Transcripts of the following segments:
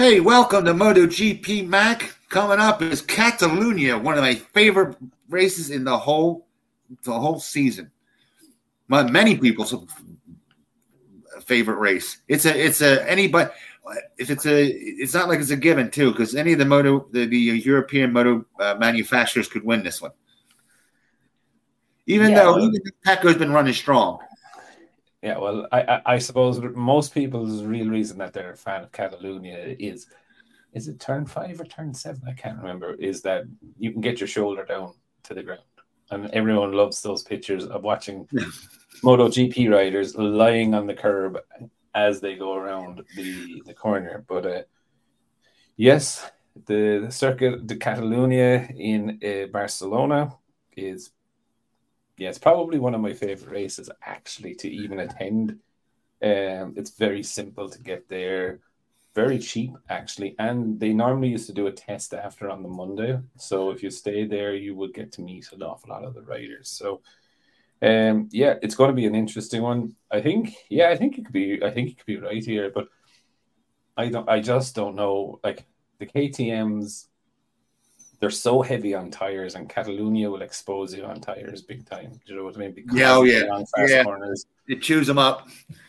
Hey, welcome to MotoGP Mac. Coming up is Catalunya, one of my favorite races in the whole the whole season. My, many people's favorite race. It's a it's a anybody if it's a it's not like it's a given too because any of the moto the, the European moto uh, manufacturers could win this one. Even yeah, though even Pecco's been running strong. Yeah, well, I, I, I suppose most people's real reason that they're a fan of Catalonia is is it turn five or turn seven? I can't remember. Is that you can get your shoulder down to the ground, and everyone loves those pictures of watching MotoGP riders lying on the curb as they go around the the corner. But uh, yes, the, the Circuit de Catalunya in uh, Barcelona is yeah, it's probably one of my favorite races actually to even attend. Um, it's very simple to get there, very cheap actually, and they normally used to do a test after on the Monday. So if you stay there, you would get to meet an awful lot of the riders. So, um, yeah, it's going to be an interesting one. I think, yeah, I think it could be. I think it could be right here, but I don't. I just don't know. Like the KTM's they're so heavy on tires, and Catalunya will expose you on tires big time. Do you know what I mean? Because yeah, oh yeah, on fast yeah. corners, it chews them up.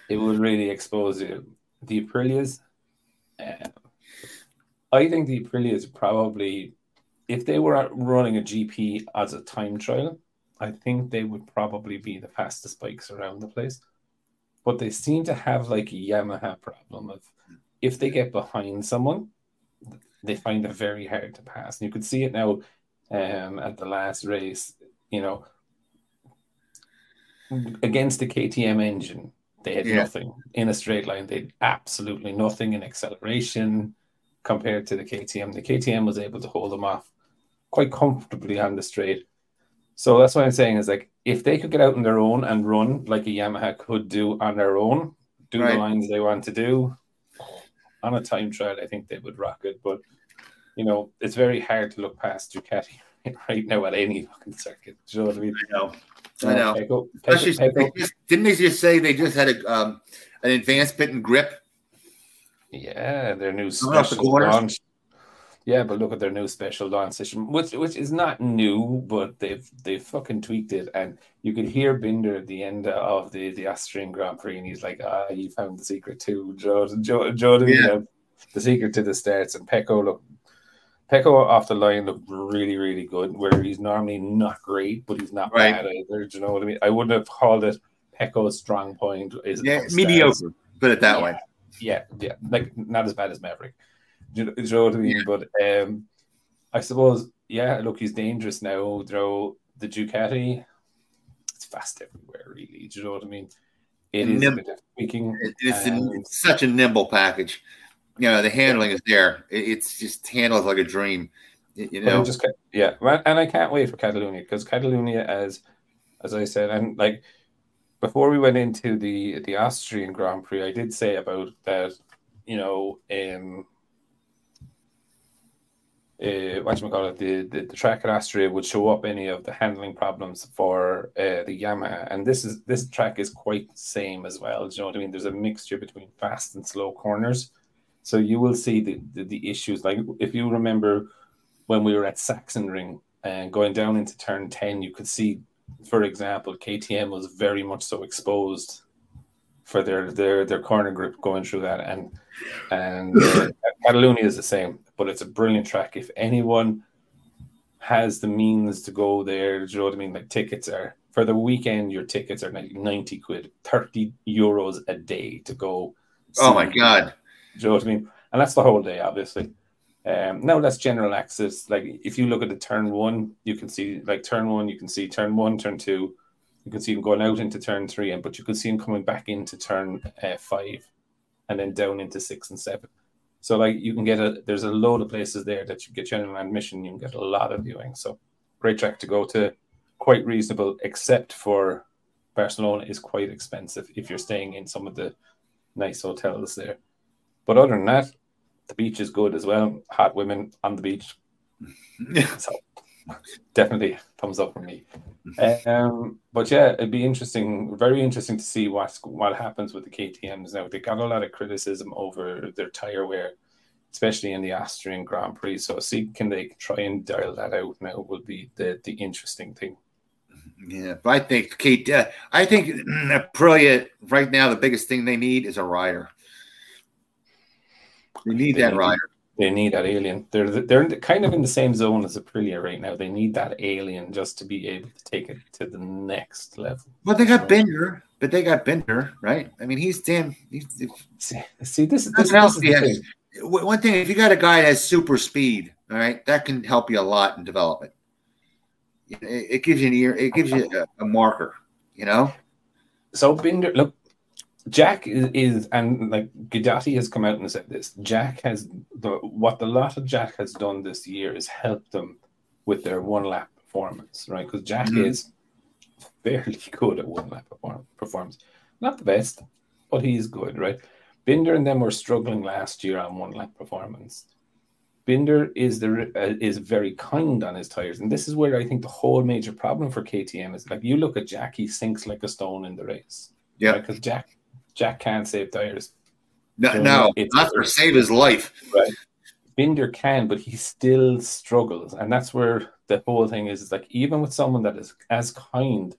It will really expose you. The Aprilias, uh, I think the Aprilias probably, if they were running a GP as a time trial, I think they would probably be the fastest bikes around the place. But they seem to have like a Yamaha problem of if they get behind someone, they find it very hard to pass. And you could see it now um, at the last race, you know, against the KTM engine, they had yeah. nothing in a straight line. They had absolutely nothing in acceleration compared to the KTM. The KTM was able to hold them off quite comfortably on the straight. So that's what I'm saying is like if they could get out on their own and run like a Yamaha could do on their own, do right. the lines they want to do, on a time trial, I think they would rock it. But you know, it's very hard to look past Ducati right now at any fucking circuit. Do you know what I mean? I know. I know. Pecco. Just, didn't they just say they just had a um, an advanced bit and grip? Yeah, their new special launch. Yeah, but look at their new special launch system, which which is not new, but they've they've fucking tweaked it, and you could hear Binder at the end of the the Austrian Grand Prix, and he's like, "Ah, you found the secret too, Joe, Joe, Joe, yeah. the secret to the starts." And Pecco, look, Pecco off the line looked really, really good. Where he's normally not great, but he's not right. bad either. Do you know what I mean? I wouldn't have called it Pecco's strong point. Is yeah, mediocre. Put it that yeah, way. Yeah, yeah, like not as bad as Maverick. Do you, know what I mean? Yeah. But um, I suppose, yeah, look, he's dangerous now. Throw the Ducati, it's fast everywhere, really. Do you know what I mean? It is Nim- tweaking. It's, it's such a nimble package. You know, the handling is there. It, it's just handles like a dream. You know, just yeah, and I can't wait for Catalonia because Catalonia, as as I said, and like before we went into the the Austrian Grand Prix, I did say about that. You know, um, uh, what call it, the, the, the track Austria would show up any of the handling problems for uh, the Yamaha, and this is this track is quite the same as well. Do you know what I mean? There's a mixture between fast and slow corners, so you will see the, the, the issues. Like if you remember when we were at Sachsenring and going down into turn ten, you could see, for example, KTM was very much so exposed for their their their corner group going through that, and and uh, Catalunya is the same but it's a brilliant track. If anyone has the means to go there, do you know what I mean? Like tickets are for the weekend, your tickets are like 90 quid, 30 euros a day to go. Oh my God. you know what I mean? And that's the whole day, obviously. Um, now that's general access. Like if you look at the turn one, you can see like turn one, you can see turn one, turn two, you can see him going out into turn three, and but you can see him coming back into turn uh, five, and then down into six and seven. So like you can get a there's a load of places there that you get general admission. You can get a lot of viewing. So great track to go to, quite reasonable, except for Barcelona is quite expensive if you're staying in some of the nice hotels there. But other than that, the beach is good as well. Hot women on the beach. so definitely thumbs up for me. Um, but yeah, it'd be interesting, very interesting to see what what happens with the KTM's now. They got a lot of criticism over their tire wear especially in the Austrian Grand Prix. So see can they try and dial that out now will be the the interesting thing. Yeah, but I think Kate. Uh, I think Aprilia right now the biggest thing they need is a rider. They need They that need- rider. They need that alien. They're they're kind of in the same zone as Aprilia right now. They need that alien just to be able to take it to the next level. Well, they got Binder. but they got Binder, right? I mean, he's damn. He's, See, see this is this, else this is the has. thing. one thing. If you got a guy that has super speed, all right, that can help you a lot in development. It, it gives you an ear. It gives you a, a marker. You know. So Binder, look, Jack is, is and like Guidotti has come out and said this. Jack has the what the lot of Jack has done this year is help them with their one lap performance, right? Because Jack Mhm. is fairly good at one lap perform- performance, not the best, but he's good, right? Binder and them were struggling last year on one lap performance. Binder is the uh, is very kind on his tires, and this is where I think the whole major problem for KTM is. Like you look at Jack, he sinks like a stone in the race. Yeah. because Jack Jack can't save tires. No, So no it's- not for save his life. Binder can, but he still struggles, and that's where the whole thing is. Is like even with someone that is as kind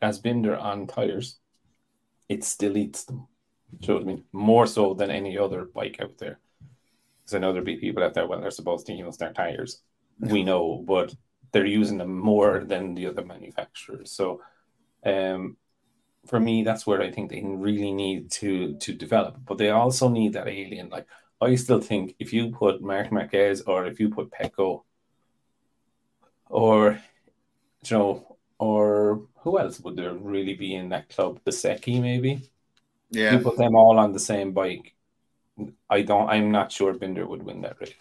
as Binder on tires, it still eats them. So you know I mean? More so than any other bike out there. Because I know there'll be people out there when they're supposed to use their tires. We know, but they're using them more than the other manufacturers. So, um, for me, that's where I think they really need to to develop. But they also need that alien. Like I still think if you put Marc Marquez or if you put Pecco or you know or who else would there really be in that club? The Seki maybe. Yeah. You put them all on the same bike. I don't. I'm not sure Binder would win that race.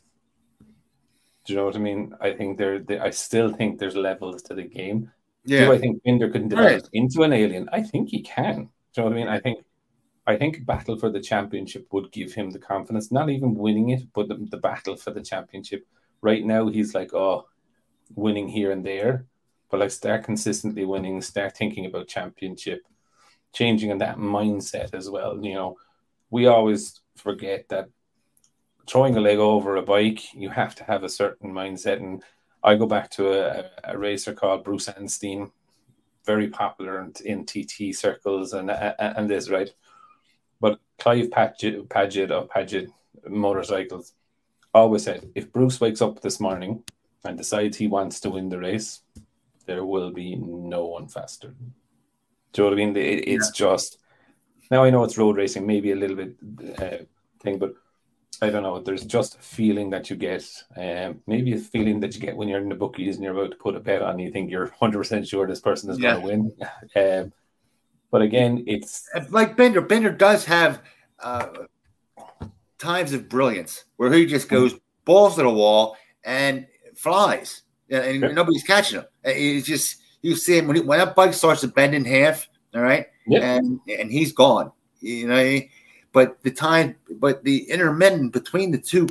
Do you know what I mean? I think there. They, I still think there's levels to the game. Do Yeah. I think Binder can develop Right. into an alien? I think he can. Do you know what I mean? I think I think battle for the championship would give him the confidence, not even winning it, but the, the battle for the championship. Right now he's like, oh, winning here and there. But like start consistently winning, start thinking about championship, changing in that mindset as well. You know, we always forget that throwing a leg over a bike, you have to have a certain mindset. And I go back to a, a racer called Bruce Anstey, very popular in, in TT circles and and this right. But Clive Padgett, Padgett or Padgett motorcycles always said, if Bruce wakes up this morning and decides he wants to win the race, there will be no one faster. Do you know what I mean? It, it's just now I know it's road racing, maybe a little bit uh, thing, but I don't know. There's just a feeling that you get, um, maybe a feeling that you get when you're in the bookies and you're about to put a bet on. And you think you're 100 percent sure this person is Yeah. going to win. Um, but again, it's like Binder. Binder does have uh, times of brilliance where he just goes balls to the wall and flies, and, and nobody's catching him. He's just you see him when, he, when that bike starts to bend in half. All right, Yeah. and and he's gone. You know, but the time, but the intermittent between the two,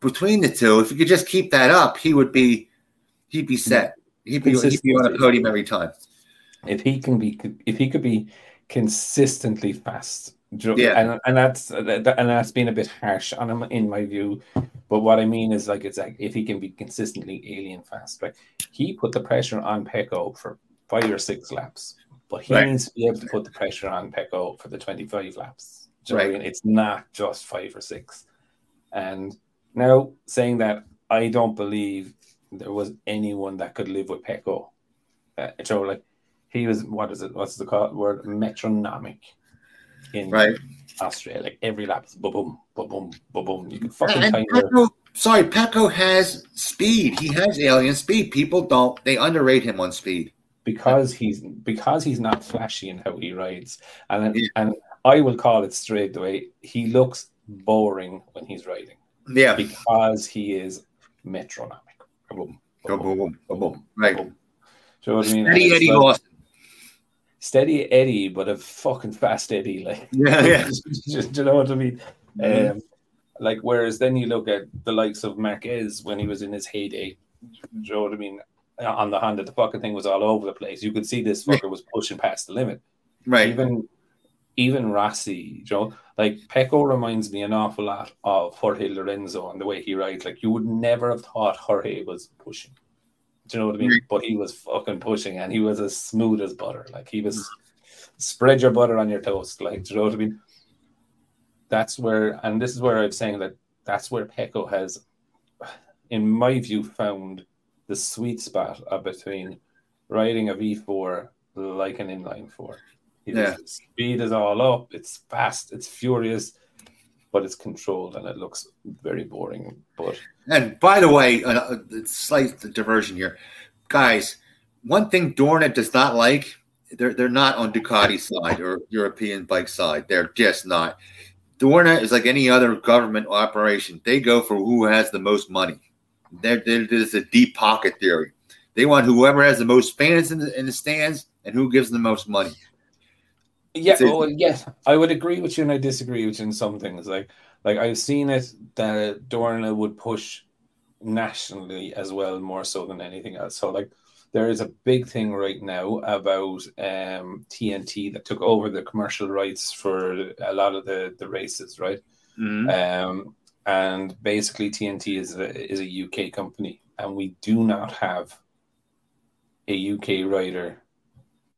between the two, if you could just keep that up, he would be, he'd be set. He'd be, he'd be on a podium every time. if he can be if he could be consistently fast Yeah. and, and that's and that's been a bit harsh on him in my view but what i mean is like it's like if he can be consistently alien fast right he put the pressure on pecco for five or six laps but he Right. needs to be able to put the pressure on pecco for the 25 laps Do you I Right. mean? it's not just five or six and now saying that i don't believe there was anyone that could live with pecco uh, so like he was what is it? What's the call, word? Metronomic in Right. Australia. Like every lap is boom, boom, boom, boom. You can fucking And time Pecco, sorry, Pecco has speed. He has alien speed. People don't. They underrate him on speed. because he's because he's not flashy in how he rides, and Yeah. and I will call it straight away. He looks boring when he's riding Yeah. because he is metronomic. Boom, boom, boom, Boom, boom, boom, Right. boom. Do you know what I mean? Eddie Eddie like- Austin. steady Eddie, but a fucking fast Eddie, like. Yeah, yeah. Do you know what I mean? Mhm. Um, like whereas then you look at the likes of Marquez when he was in his heyday. Do you know what I mean? On the Honda, the fucking thing was all over the place. You could see this fucker was pushing past the limit. Right. Even even Rossi, you know, like Pecco reminds me an awful lot of Jorge Lorenzo and the way he rides. Like you would never have thought Jorge was pushing. Do you know what I mean? Mm-hmm. But he was fucking pushing and he was as smooth as butter. Like he was spread your butter on your toast. Like, do you know what I mean? That's where, and this is where I'm saying that that's where Pecco has, in my view, found the sweet spot between riding a V4 like an inline four. Yeah. Speed is all up, it's fast, it's furious, but it's controlled and it looks very boring. But and by the way, a slight diversion here, guys. One thing Dorna does not like they're they're not on Ducati side or European bike side. They're just not. Dorna is like any other government operation. They go for who has the most money. There, there's a deep pocket theory. They want whoever has the most fans in the, in the stands and who gives them the most money. Yeah, well, yes, I would agree with you, and I disagree with you in some things. Like, like I've seen it that Dorna would push nationally as well, more so than anything else. So, like, there is a big thing right now about um, TNT that took over the commercial rights for a lot of the, the races, right? Mm-hmm. Um, and basically, TNT is a, is a UK company, and we do not have a UK rider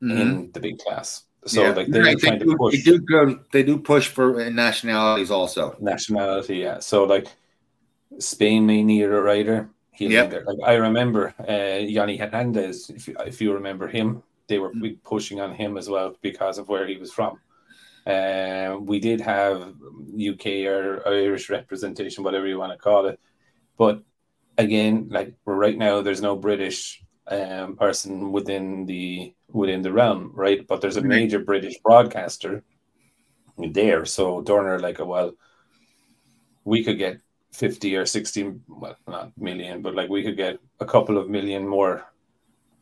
mm-hmm. in the big class. So yeah. like they're right. trying they do, to push. They do go. They do push for nationalities also. Nationality, yeah. So like Spain may need a rider. Yeah. Like I remember uh, Yonny Hernandez. If you, if you remember him, they were mm-hmm. pushing on him as well because of where he was from. Uh, we did have UK or Irish representation, whatever you want to call it, but again, like right now, there's no British um, person within the within the realm, right? But there's a major British broadcaster there, so Dorna like, well, we could get fifty or sixty, well, not million, but like we could get a couple of million more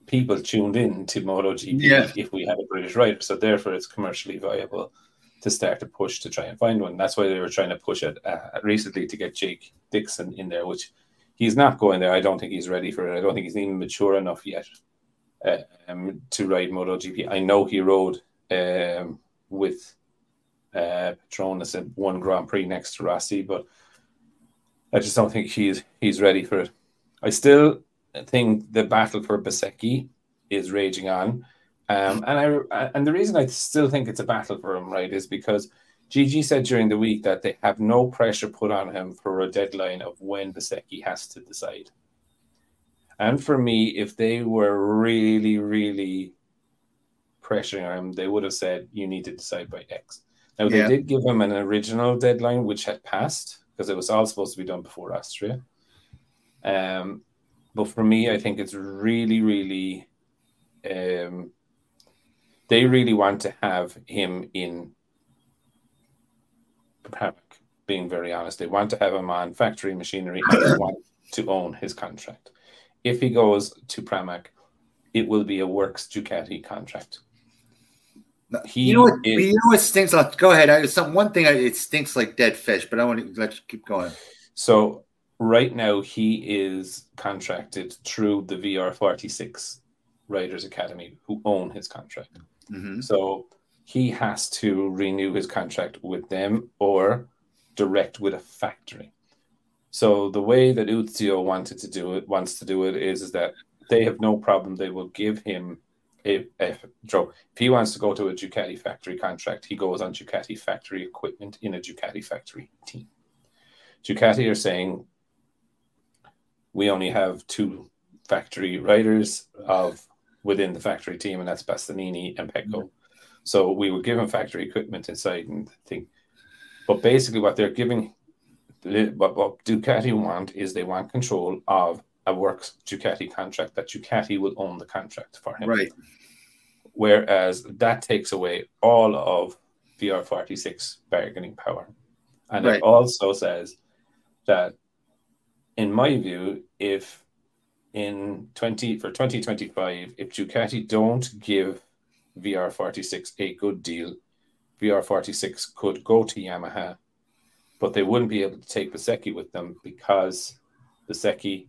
people tuned in to MotoGP yeah. if we had a British writer. So therefore, it's commercially viable to start to push to try and find one. That's why they were trying to push it uh, recently to get Jake Dixon in there, which he's not going there. I don't think he's ready for it. I don't think he's even mature enough yet um, to ride MotoGP. I know he rode um, with uh, Petronas at one Grand Prix next to Rossi, but I just don't think he's he's ready for it. I still think the battle for Bezzecchi is raging on, um, and I and the reason I still think it's a battle for him, right, is because Gigi said during the week that they have no pressure put on him for a deadline of when Bezzecchi has to decide. And for me, if they were really, really pressuring him, they would have said, you need to decide by X. Now, they yeah. did give him an original deadline, which had passed because it was all supposed to be done before Austria. Um, but for me, I think it's really, really, um, they really want to have him in Pramac, being very honest. They want to have him on factory machinery and they want to own his contract. If he goes to Pramac, it will be a works Ducati contract. He you know what? Is, you know what stinks? Like, go ahead. I, some one thing. I, it stinks like dead fish, but I want to let you keep going. So right now he is contracted through the VR46 Riders Academy, who own his contract. Mm-hmm. So he has to renew his contract with them or direct with a factory. So the way that Uccio wanted to do it, wants to do it, is, is that they have no problem. They will give him a, a Joe. If he wants to go to a Ducati factory contract, he goes on Ducati factory equipment in a Ducati factory team. Ducati are saying we only have two factory riders of within the factory team, and that's Bastianini and Pecco. So we were given factory equipment inside and thing. But basically, what they're giving, what, what Ducati want is they want control of a works Ducati contract that Ducati will own the contract for him. Right. Whereas that takes away all of VR46 bargaining power. And right. it also says that, in my view, if in 20 for 2025, if Ducati don't give VR46 a good deal, VR46 could go to Yamaha, but they wouldn't be able to take Bezzecchi with them because Bezzecchi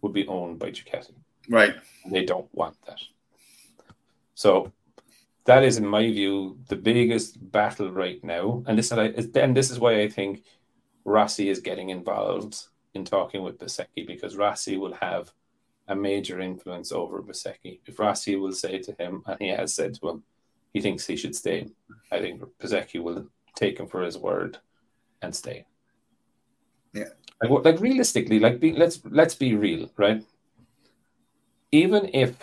would be owned by Ducati. Right. They don't want that. So that is, in my view, the biggest battle right now. And this, and this is why I think Rossi is getting involved in talking with Bezzecchi because Rossi will have a major influence over Bezzecchi. If Rossi will say to him, and he has said to him, he thinks he should stay, I think Bezzecchi will take him for his word and stay. Yeah. Like, like realistically, like be, let's let's be real, right? Even if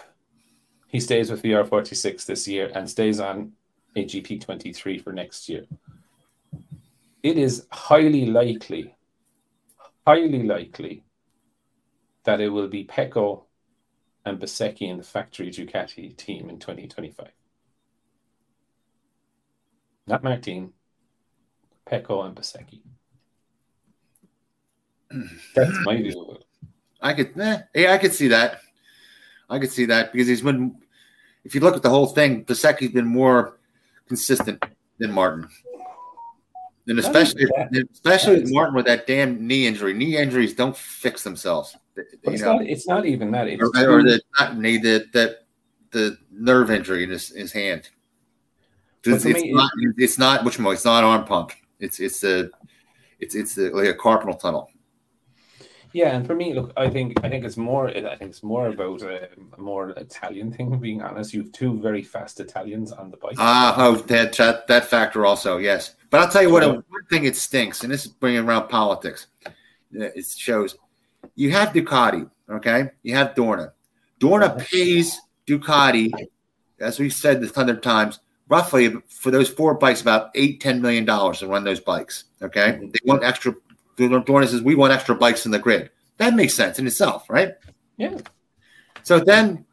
he stays with VR46 this year and stays on a GP23 for next year, it is highly likely, highly likely that it will be Pecco and Bezzecchi in the factory Ducati team in 2025. Not Martin, team. Pecco and Bezzecchi. That's my view. I could, eh, yeah, I could see that. I could see that because he's been. If you look at the whole thing, Bezzecchi's been more consistent than Martin, and especially especially with Martin with that damn knee injury. Knee injuries don't fix themselves. It's know? not. It's not even that. It's or, or the not knee the that the nerve injury in his, his hand. It's, it's, me, not, it's not which it's not arm pump. It's it's a it's it's a, like a carpal tunnel. Yeah, and for me, look, I think I think it's more. I think it's more about a, a more Italian thing. Being honest, you have two very fast Italians on the bike. Ah, oh, that, that that factor also, yes. But I'll tell you what, one thing it stinks, and this is bringing around politics. It shows you have Ducati, okay? You have Dorna. Dorna pays Ducati, as we've said this hundred times, roughly for those four bikes about eight, ten million dollars to run those bikes. Okay, mm-hmm. they want extra Dorna says we want extra bikes in the grid. That makes sense in itself, right? Yeah. So then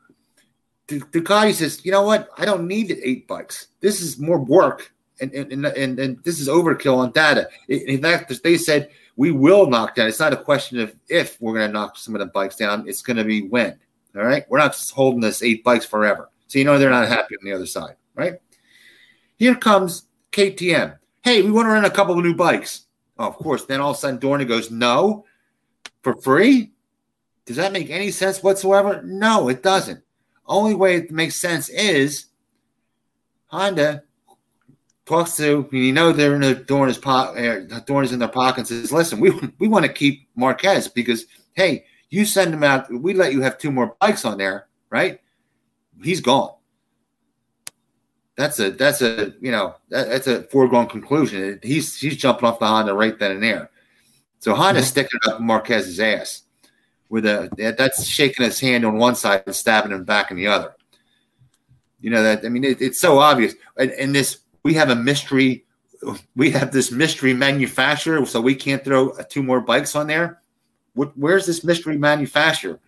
Ducati says, you know what? I don't need eight bikes. This is more work, and and and, and this is overkill on data. In fact, they said we will knock down. It's not a question of if we're going to knock some of the bikes down. It's going to be when. All right. We're not holding this eight bikes forever. So you know they're not happy on the other side, right? Here comes KTM. Hey, we want to run a couple of new bikes. Oh, of course. Then all of a sudden, Dorna goes, no, for free? Does that make any sense whatsoever? No, it doesn't. Only way it makes sense is Honda talks to you know they're in the Dorna's pocket. Uh, Dorna's in their pocket and says, "Listen, we we want to keep Marquez because hey, you send him out. We let you have two more bikes on there, right? He's gone that's a that's a you know that, that's a foregone conclusion. He's he's jumping off the Honda right then and there. So Honda's mm-hmm. sticking up Marquez's ass with a that's shaking his hand on one side and stabbing him back in the other. You know that I mean it, it's so obvious. And, and this we have a mystery. We have this mystery manufacturer, so we can't throw two more bikes on there. What, where's this mystery manufacturer?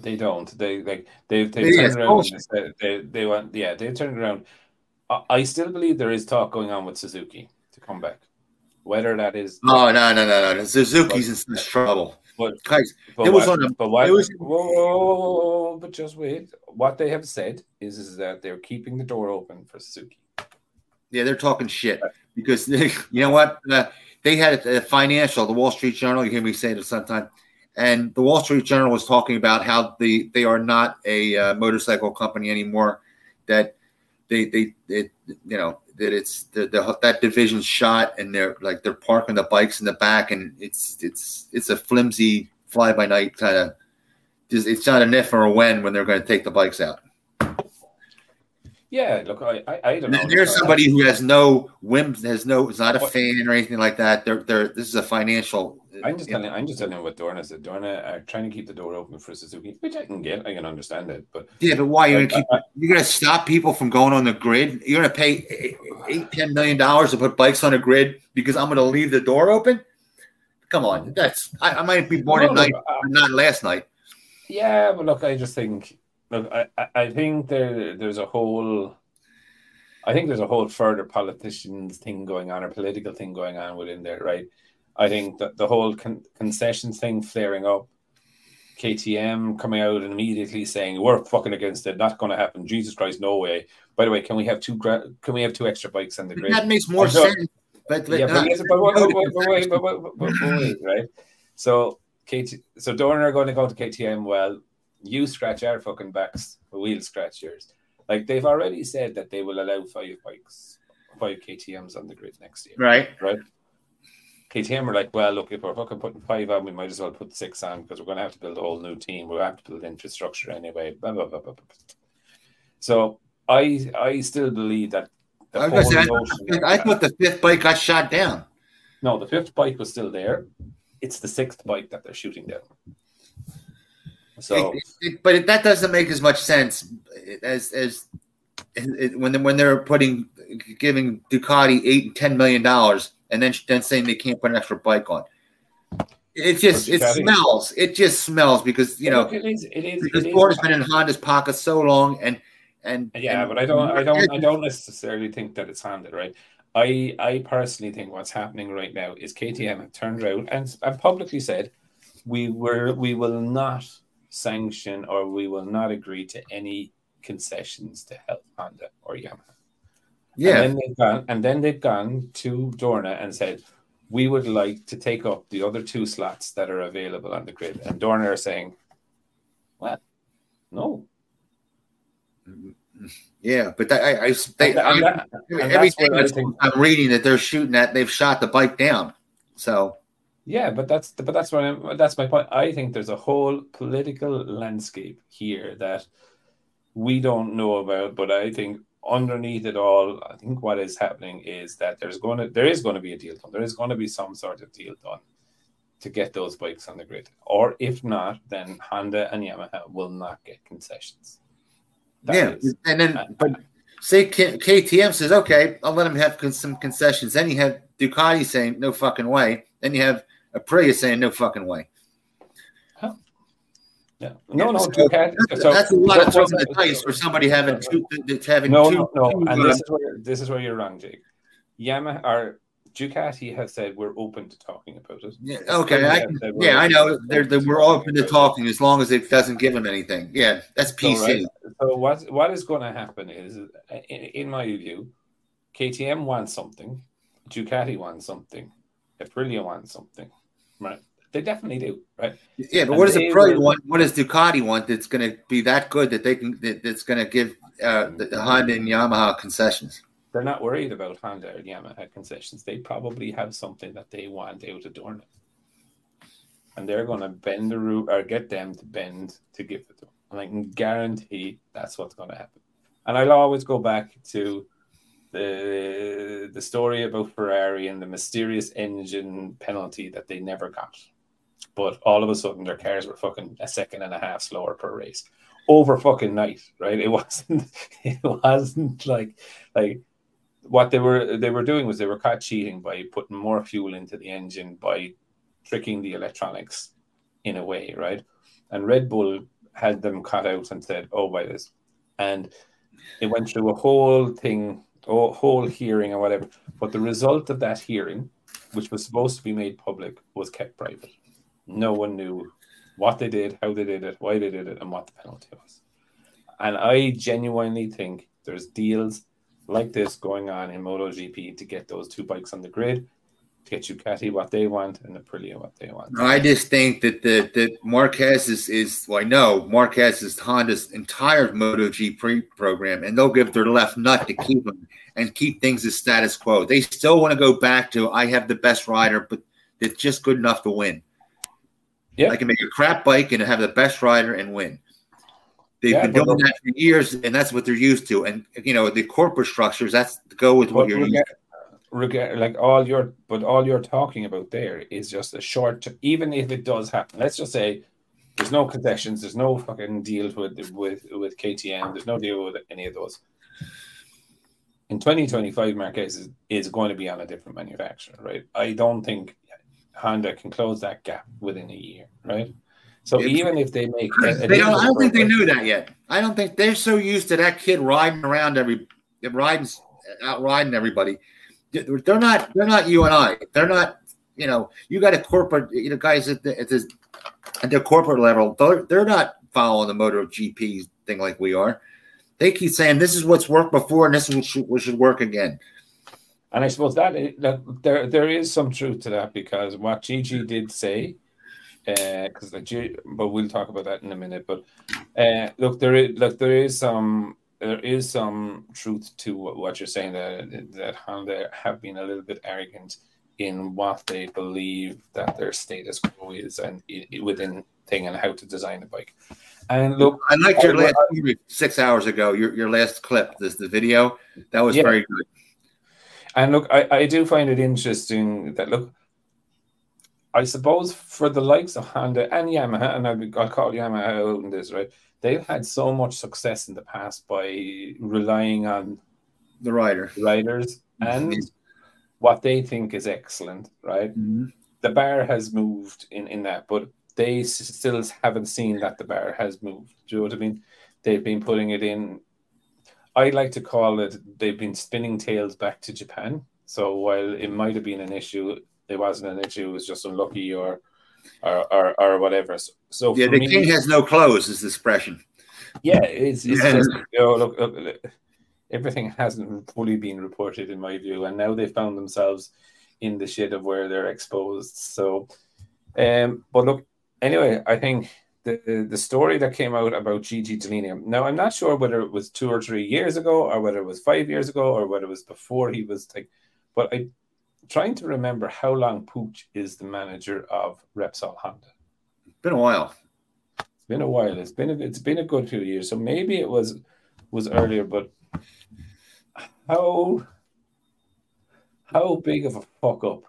They don't. They like they they, turned around. They, they, they went yeah. They turned around I still believe there is talk going on with Suzuki to come back. Whether that is oh no no no no Suzuki's but, in trouble. But guys, but it was what, on a, but what, was, whoa, whoa, whoa, but just wait. What they have said is is that they're keeping the door open for Suzuki. Yeah, they're talking shit because they, you know what uh, they had a financial, the Wall Street Journal. You hear me say it sometime, and the Wall Street Journal was talking about how the they are not a uh, motorcycle company anymore. That they they it you know that it's the, the that division shot and they're like they're parking the bikes in the back and it's it's it's a flimsy fly by night kind of it's not an if or a when when they're going to take the bikes out. Yeah, look, I I, I don't know. There's somebody who has no whims, has no, is not a fan or anything like that. They're they're this is a financial I'm just telling. I'm just telling you what Dorna said. Dorna are trying to keep the door open for Suzuki, which I can get. I can understand it, but yeah, but why you're gonna keep? You're gonna stop people from going on the grid. You're gonna pay eight, ten million dollars to put bikes on a grid because I'm gonna leave the door open. Come on, that's I, I might be born no, at night, uh, not last night. Yeah, but look, I just think look, I, I think there there's a whole. I think there's a whole further politicians thing going on or political thing going on within there, right? I think that the whole con- concessions thing flaring up, KTM coming out and immediately saying we're fucking against it, not going to happen. Jesus Christ, no way. By the way, can we have two gra- can we have two extra bikes on the grid? That makes more so, sense. But, but, yeah, but, but, wait, right? So KT, so Dorna are going to go to KTM. Well, you scratch our fucking backs, we'll scratch yours. Like they've already said that they will allow five bikes, five KTM's on the grid next year. Right. Right. KTM are like, well, look, if we're fucking putting five on, we might as well put six on because we're going to have to build a whole new team. We'll have to build infrastructure anyway. Blah, blah, blah, blah, blah. So I I still believe that. I, say, I, thought, I thought the fifth bike got shot down. No, the fifth bike was still there. It's the sixth bike that they're shooting down. So, it, it, but that doesn't make as much sense as as when when they're putting giving Ducati eight and ten million dollars and then then saying they can't put an extra bike on. It just it smells. It just smells because you know it is. It is because it Ford has been in Honda's pocket so long, and and uh, yeah, and, but I don't, I don't, I don't necessarily think that it's Honda, right? I I personally think what's happening right now is KTM have turned around and, and publicly said we were we will not sanction or we will not agree to any concessions to help Honda or Yamaha. Yeah. And then they've gone, and then they've gone to Dorna and said, we would like to take up the other two slots that are available on the grid. And Dorna are saying, well, No. Mm-hmm. Yeah, but that, I, I, they, that, everything I think, I'm reading that they're shooting at, they've shot the bike down. So yeah, but that's but that's what I'm, that's my point. I think there's a whole political landscape here that we don't know about, but I think underneath it all, I think what is happening is that there's going to there is going to be a deal done. There is going to be some sort of deal done to get those bikes on the grid, or if not, then Honda and Yamaha will not get concessions. That yeah, is. and then but say K- KTM says okay, I'll let them have some concessions. Then you have Ducati saying no fucking way. Then you have Aprilia saying no fucking way. Yeah. No, no, so, that's, so, that's a lot of throwing the dice for somebody having two. Having no, two, no, no. Two, and this is where this is where you're wrong, Jake. Yamaha or Ducati have said we're open to talking about it. Yeah, okay. I, yeah, I know. They're, they're, we're open to talking as long as it doesn't give them anything. Yeah, that's PC. So, right? so what what is going to happen is, in, in my view, KTM wants something, Ducati wants something, Aprilia wants something, right? They definitely do, right? Yeah, but and what does the Pro want? What does Ducati want that's going to be that good that they can that, that's going to give uh, the, the Honda and Yamaha concessions? They're not worried about Honda or Yamaha concessions. They probably have something that they want out of Dorna, and they're going to bend the route or get them to bend to give it to them. And I can guarantee that's what's going to happen. And I'll always go back to the the story about Ferrari and the mysterious engine penalty that they never got but all of a sudden their cars were fucking a second and a half slower per race over fucking night, right? It wasn't it wasn't like like what they were they were doing was they were caught cheating by putting more fuel into the engine by tricking the electronics in a way, right? And Red Bull had them cut out and said, "Oh, by this," and it went through a whole thing, a whole hearing or whatever. But the result of that hearing, which was supposed to be made public, was kept private no one knew what they did, how they did it, why they did it, and what the penalty was. And I genuinely think there's deals like this going on in MotoGP to get those two bikes on the grid, get Ducati what they want and Aprilia what they want. No, I just think that the that Marquez is is well, I know Marquez is Honda's entire MotoGP program, and they'll give their left nut to keep them and keep things as status quo. They still want to go back to I have the best rider, but it's just good enough to win. Yeah. I can make a crap bike and have the best rider and win. They've yeah, been doing that for years, and that's what they're used to. And you know, the corporate structures, that's go with what you're used to. like all you're, but all you're talking about there is just a short. Even if it does happen, let's just say there's no concessions, there's no fucking deals with with with KTM, there's no deal with any of those. In 2025, Marquez is, is going to be on a different manufacturer, right? I don't think Honda can close that gap within a year, right? So even if they make, a, they don't, I don't think they knew that yet. I don't think they're so used to that kid riding around every, riding, out riding everybody. They're not. They're not you and I. They're not. You know, you got a corporate. You know, guys at the at, the, at the corporate level. They're they're not following the Moto GP thing like we are. They keep saying this is what's worked before and this is what should, what should work again. And I suppose that, that there there is some truth to that because what Gigi did say, because uh, but we'll talk about that in a minute. But uh, look, there is look there is some there is some truth to what you're saying that that Honda have been a little bit arrogant in what they believe that their status quo is and it, within thing and how to design a bike. And look, I liked your last six hours ago. Your your last clip, this the video that was yeah. very good. And look, I, I do find it interesting that look, I suppose for the likes of Honda and Yamaha, and I'll, I'll call Yamaha out in this, right? They've had so much success in the past by relying on the rider riders and what they think is excellent, right? Mm-hmm. The bar has moved in in that, but they still haven't seen that the bar has moved. Do you know what I mean? They've been putting it in. I like to call it. They've been spinning tales back to Japan. So while it might have been an issue, it wasn't an issue. It was just unlucky or or or, or whatever. So, so yeah, the me, king has no clothes is the expression. Yeah, it's, it's yeah. just you know, look, look, look, everything hasn't fully been reported in my view, and now they've found themselves in the shit of where they're exposed. So, um, but look, anyway, I think the the story that came out about Gigi Dall'Igna. Now, I'm not sure whether it was two or three years ago, or whether it was five years ago, or whether it was before he was like. But I trying to remember how long Puig is the manager of Repsol Honda. It's been a while. It's been a while. It's been a, it's been a good few years. So maybe it was was earlier, but how how big of a fuck up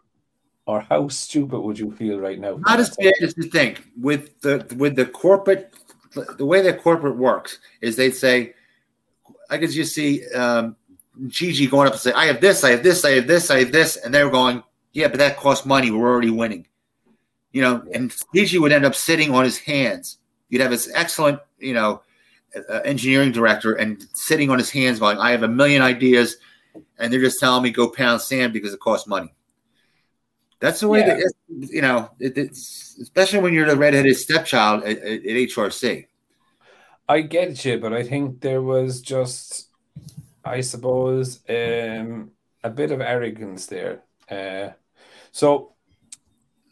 or how stupid would you feel right now? Not as bad as you think. With the with the corporate, the way that corporate works is they say, I could just see um, Gigi going up and say, "I have this, I have this, I have this, I have this," and they're going, "Yeah, but that costs money. We're already winning." You know, and Gigi would end up sitting on his hands. You'd have this excellent, you know, uh, engineering director and sitting on his hands going, "I have a million ideas," and they're just telling me go pound sand because it costs money. That's the way yeah. that you know, it, especially when you're the redheaded stepchild at, at, HRC. I get you, but I think there was just, I suppose, um, a bit of arrogance there. Uh, so,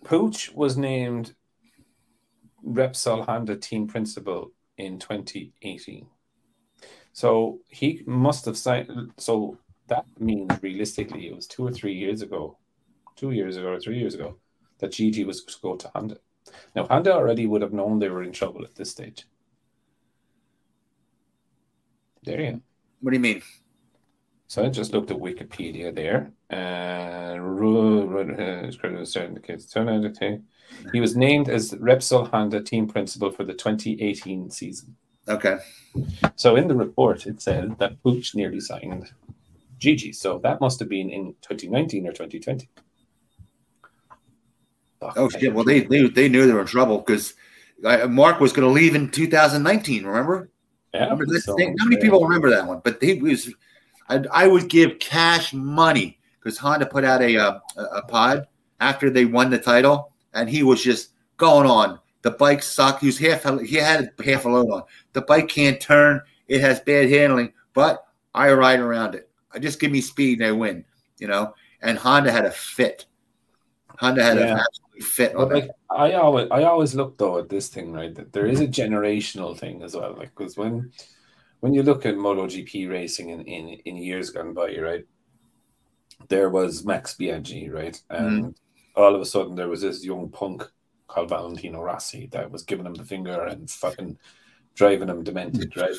Puig was named Repsol Honda team principal in 2018. So he must have signed. So that means realistically, it was two or three years ago two years ago or three years ago that Gigi was to go to Honda. Now, Honda already would have known they were in trouble at this stage. There you go. What do you mean? So I just looked at Wikipedia there. And uh, mm-hmm. he was named as Repsol Honda team principal for the 2018 season. Okay. So in the report, it said that Puig nearly signed Gigi. So that must have been in 2019 or 2020. Oh shit! Well, they they, they knew they were in trouble because uh, Marc was going to leave in 2019. Remember? Yeah. Remember so, How many people remember that one? But he was. I, I would give cash money because Honda put out a, uh, a a pod after they won the title, and he was just going on. The bike sucked. He was half. He had half a load on. The bike can't turn. It has bad handling, but I ride around it. I just give me speed and I win. You know. And Honda had a fit. Honda had yeah. a fit on like, I always I always look though at this thing right that there is a generational thing as well like because when when you look at MotoGP racing in, in in years gone by right there was Max Biaggi right mm-hmm. and mm. all of a sudden there was this young punk called Valentino Rossi that was giving him the finger and fucking driving him demented right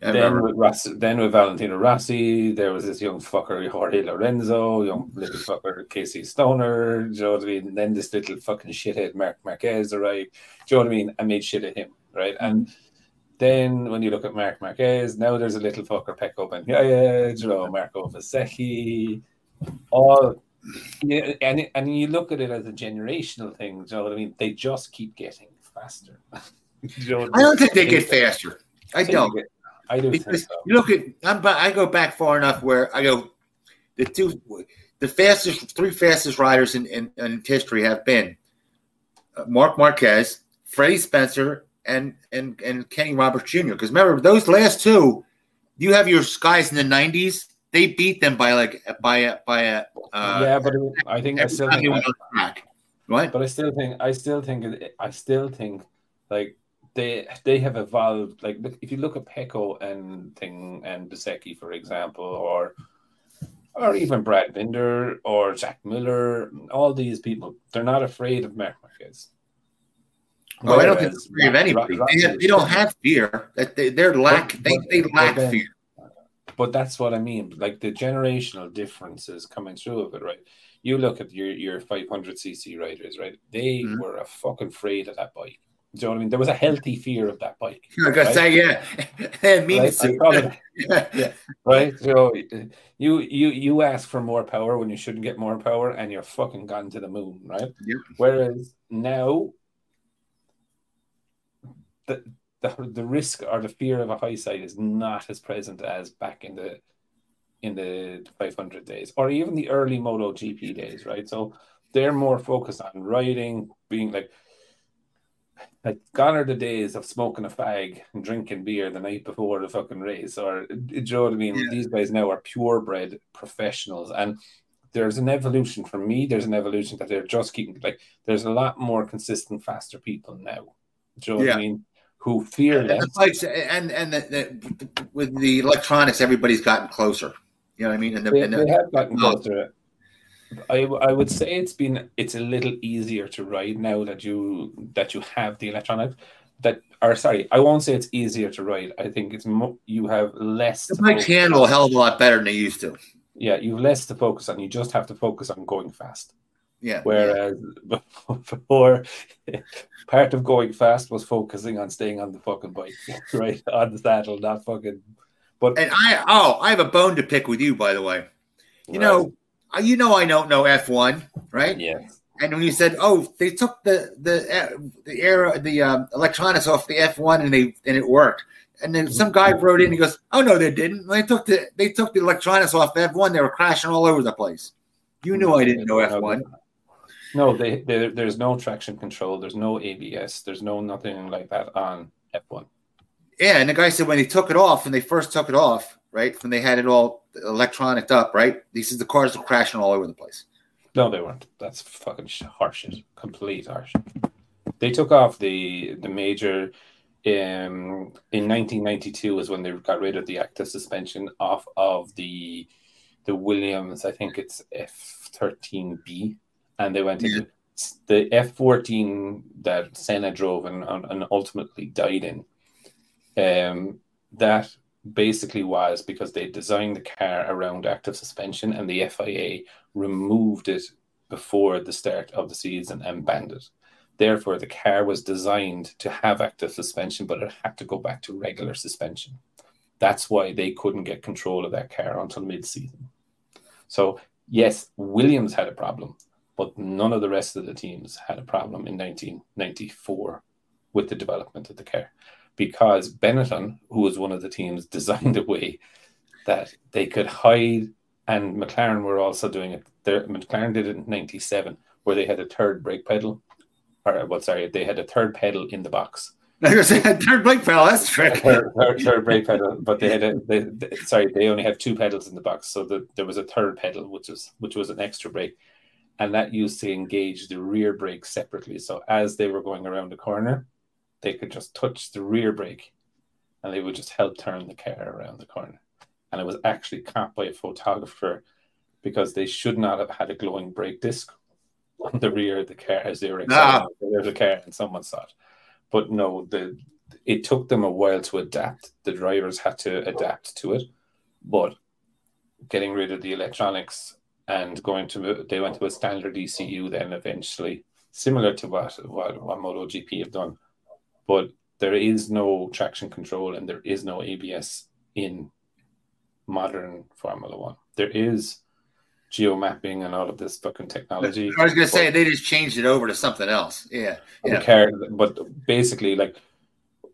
then with Rossi, then with Valentino Rossi, there was this young fucker Jorge Lorenzo, young little fucker Casey Stoner. Do you know what I mean? And then this little fucking shithead Marc Marquez arrived. Do you know what I mean? I made shit at him, right? And then when you look at Marc Marquez, now there's a little fucker Pecco and yeah, yeah, you know, Marco Bezzecchi, all. Yeah, and and you look at it as a generational thing. Do you know what I mean? They just keep getting faster. you know I don't think they get faster. I don't. I do because so. You look at I'm, I go back far enough where I go the two the fastest three fastest riders in, in, in history have been uh, Marc Marquez, Freddie Spencer, and and and Kenny Roberts Jr. Because remember those last two, you have your guys in the '90s. They beat them by like by a by a uh, yeah, but I think I still think I, right? But I still think I still think I still think like they they have evolved. Like if you look at Pecco and thing and Bezzecchi, for example, or or even Brad Binder or Jack Miller, all these people, they're not afraid of Marc Marquez. Well, I don't think they're afraid of anybody. They, have, they, don't have fear. That they, they're lack. But, they, they lack then, fear. But that's what I mean. Like the generational differences coming through of it, right? You look at your your 500cc riders, right? They mm-hmm. were a fucking afraid of that bike. Do you know what I mean? There was a healthy fear of that bike. I gotta right? say, yeah, it means right? Probably, yeah, right. So you you you ask for more power when you shouldn't get more power, and you're fucking gone to the moon, right? Yep. Whereas now, the, the the risk or the fear of a high side is not as present as back in the in the 500 days or even the early Moto GP days, right? So they're more focused on riding, being like like gone are the days of smoking a fag and drinking beer the night before the fucking race. Or do you know what I mean? Yeah. These guys now are purebred professionals, and there's an evolution for me. There's an evolution that they're just keeping like. There's a lot more consistent, faster people now. Do you know yeah. what I mean? Who fear and the bikes and and the, the, with the electronics, everybody's gotten closer. You know what I mean? And the, they, and the, they have gotten oh. closer. I, I would say it's been it's a little easier to ride now that you that you have the electronics. That or sorry I won't say it's easier to ride. I think it's mo- you have less the bikes handle a hell of a lot better than they used to. Yeah you have less to focus on. You just have to focus on going fast yeah whereas yeah. before part of going fast was focusing on staying on the fucking bike right on the saddle not fucking but and I oh I have a bone to pick with you by the way you right. know uh, you know I don't know F1, right? Yeah. And when you said, "Oh, they took the the uh, the era the um, electronics off the F1 and they and it worked," and then some guy wrote in, and he goes, "Oh no, they didn't. They took the they took the electronics off the F1. They were crashing all over the place." You knew I didn't know F1. No, they, they, there's no traction control. There's no ABS. There's no nothing like that on F1. Yeah, and the guy said when they took it off, and they first took it off, right, when they had it all electronic up, right? These the cars were crashing all over the place. No, they weren't. That's fucking horseshit. Complete horseshit. They took off the the major um, in 1992 was when they got rid of the active suspension off of the the Williams. I think it's F13B, and they went into the F14 that Senna drove and, and ultimately died in. Um, that basically was because they designed the car around active suspension and the FIA removed it before the start of the season and banned it. Therefore, the car was designed to have active suspension, but it had to go back to regular suspension. That's why they couldn't get control of that car until mid season. So, yes, Williams had a problem, but none of the rest of the teams had a problem in 1994 with the development of the car because Benetton, who was one of the teams, designed a way that they could hide, and McLaren were also doing it. Their, McLaren did it in '97, where they had a third brake pedal, or what? Sorry, they had a third pedal in the box. third brake pedal. That's trick. Third, third, third, brake pedal, but they had a. They, they, sorry, they only have two pedals in the box, so the, there was a third pedal, which was which was an extra brake, and that used to engage the rear brake separately. So as they were going around the corner, they could just touch the rear brake and they would just help turn the car around the corner. And it was actually caught by a photographer because they should not have had a glowing brake disc on the rear of the car as they were ah. the the car and someone saw it. But no, the it took them a while to adapt. The drivers had to adapt to it. But getting rid of the electronics and going to they went to a standard ECU then eventually, similar to what what, what MotoGP have done but there is no traction control and there is no ABS in modern Formula One. There is geo mapping and all of this fucking technology. I was going to say they just changed it over to something else. Yeah, yeah. Car, but basically, like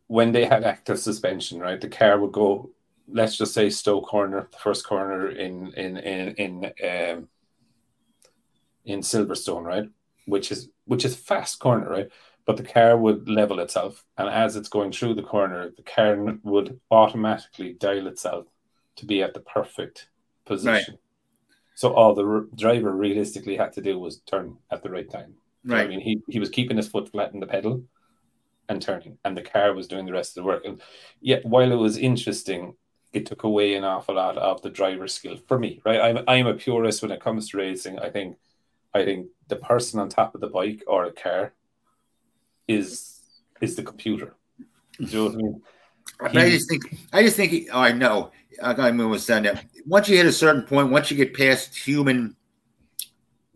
when they had active suspension, right? The car would go. Let's just say Stowe corner, the first corner in in in in um, in Silverstone, right? Which is which is fast corner, right? but the car would level itself. And as it's going through the corner, the car would automatically dial itself to be at the perfect position. Right. So all the r- driver realistically had to do was turn at the right time. Right. I mean, he, he was keeping his foot flat in the pedal, and turning, and the car was doing the rest of the work. And yet, while it was interesting, it took away an awful lot of the driver skill for me. Right, I'm I'm a purist when it comes to racing. I think I think the person on top of the bike or a car is is the computer. Do you know what I mean? He, I just think I just think he, oh, I know I mean was saying that once you hit a certain point, once you get past human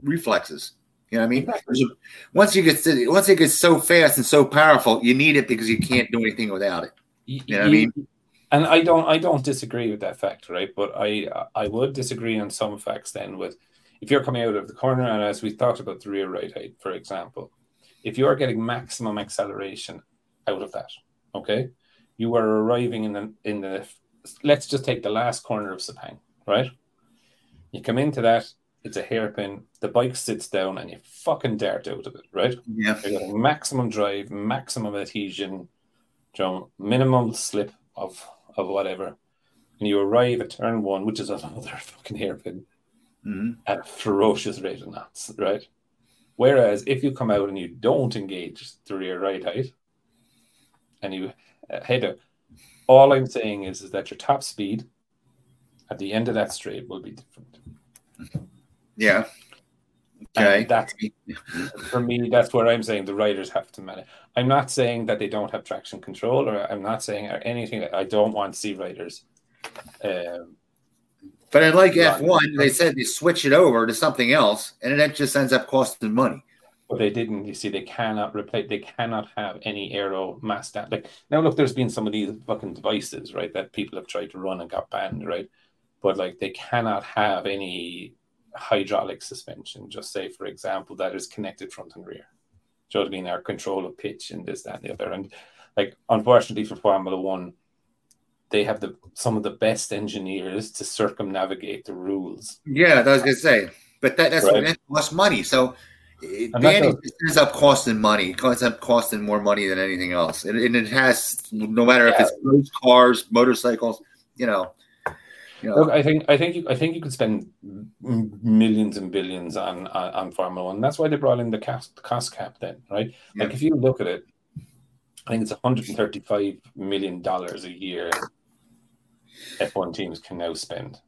reflexes, you know what I mean? Exactly. Once you get to, once it gets so fast and so powerful, you need it because you can't do anything without it. You know what I mean? And I don't I don't disagree with that fact, right? But I I would disagree on some facts then with if you're coming out of the corner and as we talked about the rear right height, for example, if you are getting maximum acceleration out of that, okay, you are arriving in the in the let's just take the last corner of Sepang, right? You come into that, it's a hairpin, the bike sits down and you fucking dart out of it, right? Yeah. You're getting maximum drive, maximum adhesion, you know, minimum slip of of whatever. And you arrive at turn one, which is another fucking hairpin, mm-hmm. at a ferocious rate of knots, right? Whereas if you come out and you don't engage the rear right height and you uh, head out, all I'm saying is, is that your top speed at the end of that straight will be different. Yeah. Okay. And that's for me. That's where I'm saying the riders have to manage. I'm not saying that they don't have traction control, or I'm not saying or anything. I don't want to see riders. Um, but in like F one, they said they switch it over to something else, and it just ends up costing money. But they didn't. You see, they cannot replace. They cannot have any aero mass down. Like now, look, there's been some of these fucking devices, right, that people have tried to run and got banned, right? But like, they cannot have any hydraulic suspension. Just say, for example, that is connected front and rear. Do you know what I mean? Our control of pitch and this, that, and the other. And like, unfortunately for Formula One, they have the some of the best engineers to circumnavigate the rules. Yeah, I was gonna say, but that, that's right. costs money. So uh, Danny ends up costing money. It ends up costing more money than anything else, and, and it has no matter yeah. if it's cars, motorcycles. You know, Look, I think I think you, I think you could spend millions and billions on on, on Formula One. That's why they brought in the cost, the cost cap. Then, right? Yeah. Like if you look at it, I think it's 135 million dollars a year. F1 teams can now spend.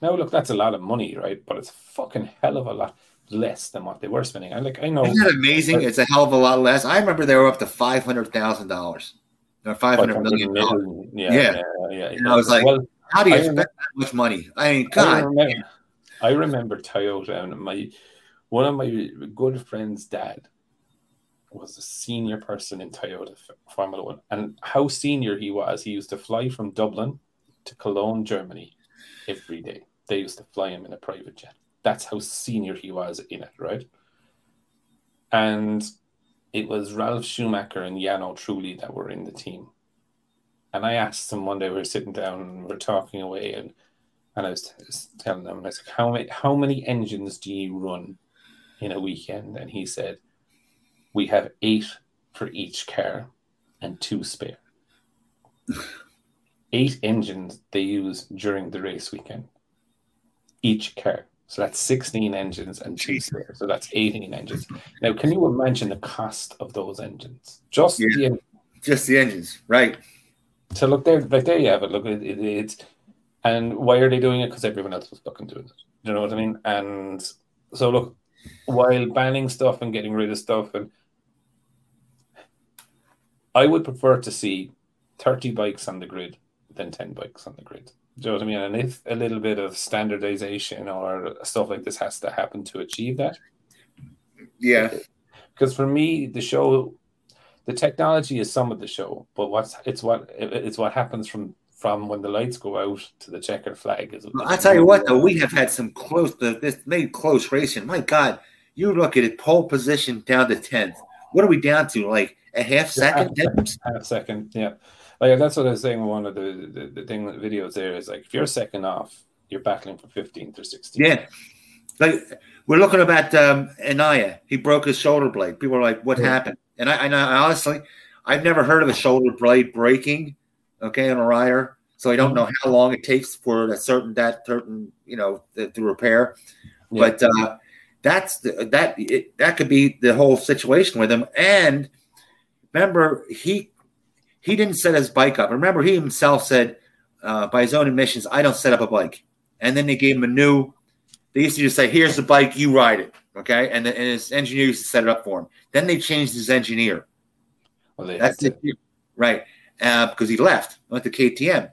Now, look, that's a lot of money, right? But it's a fucking hell of a lot less than what they were spending. I like I know. Isn't that amazing? it's a hell of a lot less. I remember they were up to five hundred thousand dollars or five hundred million dollars. Yeah, yeah, yeah, yeah, And I was like, well, how do you spend that much money? I mean, God. I remember, I remember Toyota and my one of my good friends' dad was a senior person in Toyota Formula One, and how senior he was, he used to fly from Dublin to Cologne, Germany, every day. They used to fly him in a private jet that's how senior he was in it, right? And it was Ralf Schumacher and Jarno Trulli that were in the team. And I asked them one day, we were sitting down and we are talking away, and, and I was telling them, I was like, how many, how many engines do you run in a weekend? And he said, we have eight for each car and two spare. eight engines they use during the race weekend, each car. So that's 16 engines and two spare. So that's 18 engines. Now, can you imagine the cost of those engines? Just yeah, the en- just the engines, right? So look there, like there you have it. Look, it, it, it's and why are they doing it? Because everyone else was fucking doing it. Do you know what I mean? And so look, while banning stuff and getting rid of stuff, and I would prefer to see 30 bikes on the grid than 10 bikes on the grid. Do you know what I mean? And if a little bit of standardization or stuff like this has to happen to achieve that. Yeah. Because for me, the show, the technology is some of the show, but what's it's what it's what happens from from when the lights go out to the checkered flag. Is I tell you what, though, we have had some close. This made close racing. My God, you look at it, pole position down to tenth. What are we down to? Like a half second? Half, half second, yeah. Like that's what I was saying. One of the the, the thing the videos there is like if you're second off, you're battling for 15th or 16th. Yeah, like we're looking about um, Enea. He broke his shoulder blade. People are like, "What yeah. happened?" And I, and I honestly, I've never heard of a shoulder blade breaking. Okay, on a rider, so I don't know how long it takes for a certain that certain you know the, to repair. Yeah. But uh, that's the, that it, that could be the whole situation with him. And remember he he didn't set his bike up. Remember, he himself said uh, by his own admissions, "I don't set up a bike." And then they gave him a new. They used to just say, "Here's the bike, you ride it." Okay, and, the, and his engineer used to set it up for him. Then they changed his engineer. Well, they That's it, right? Uh, because he left, went to KTM.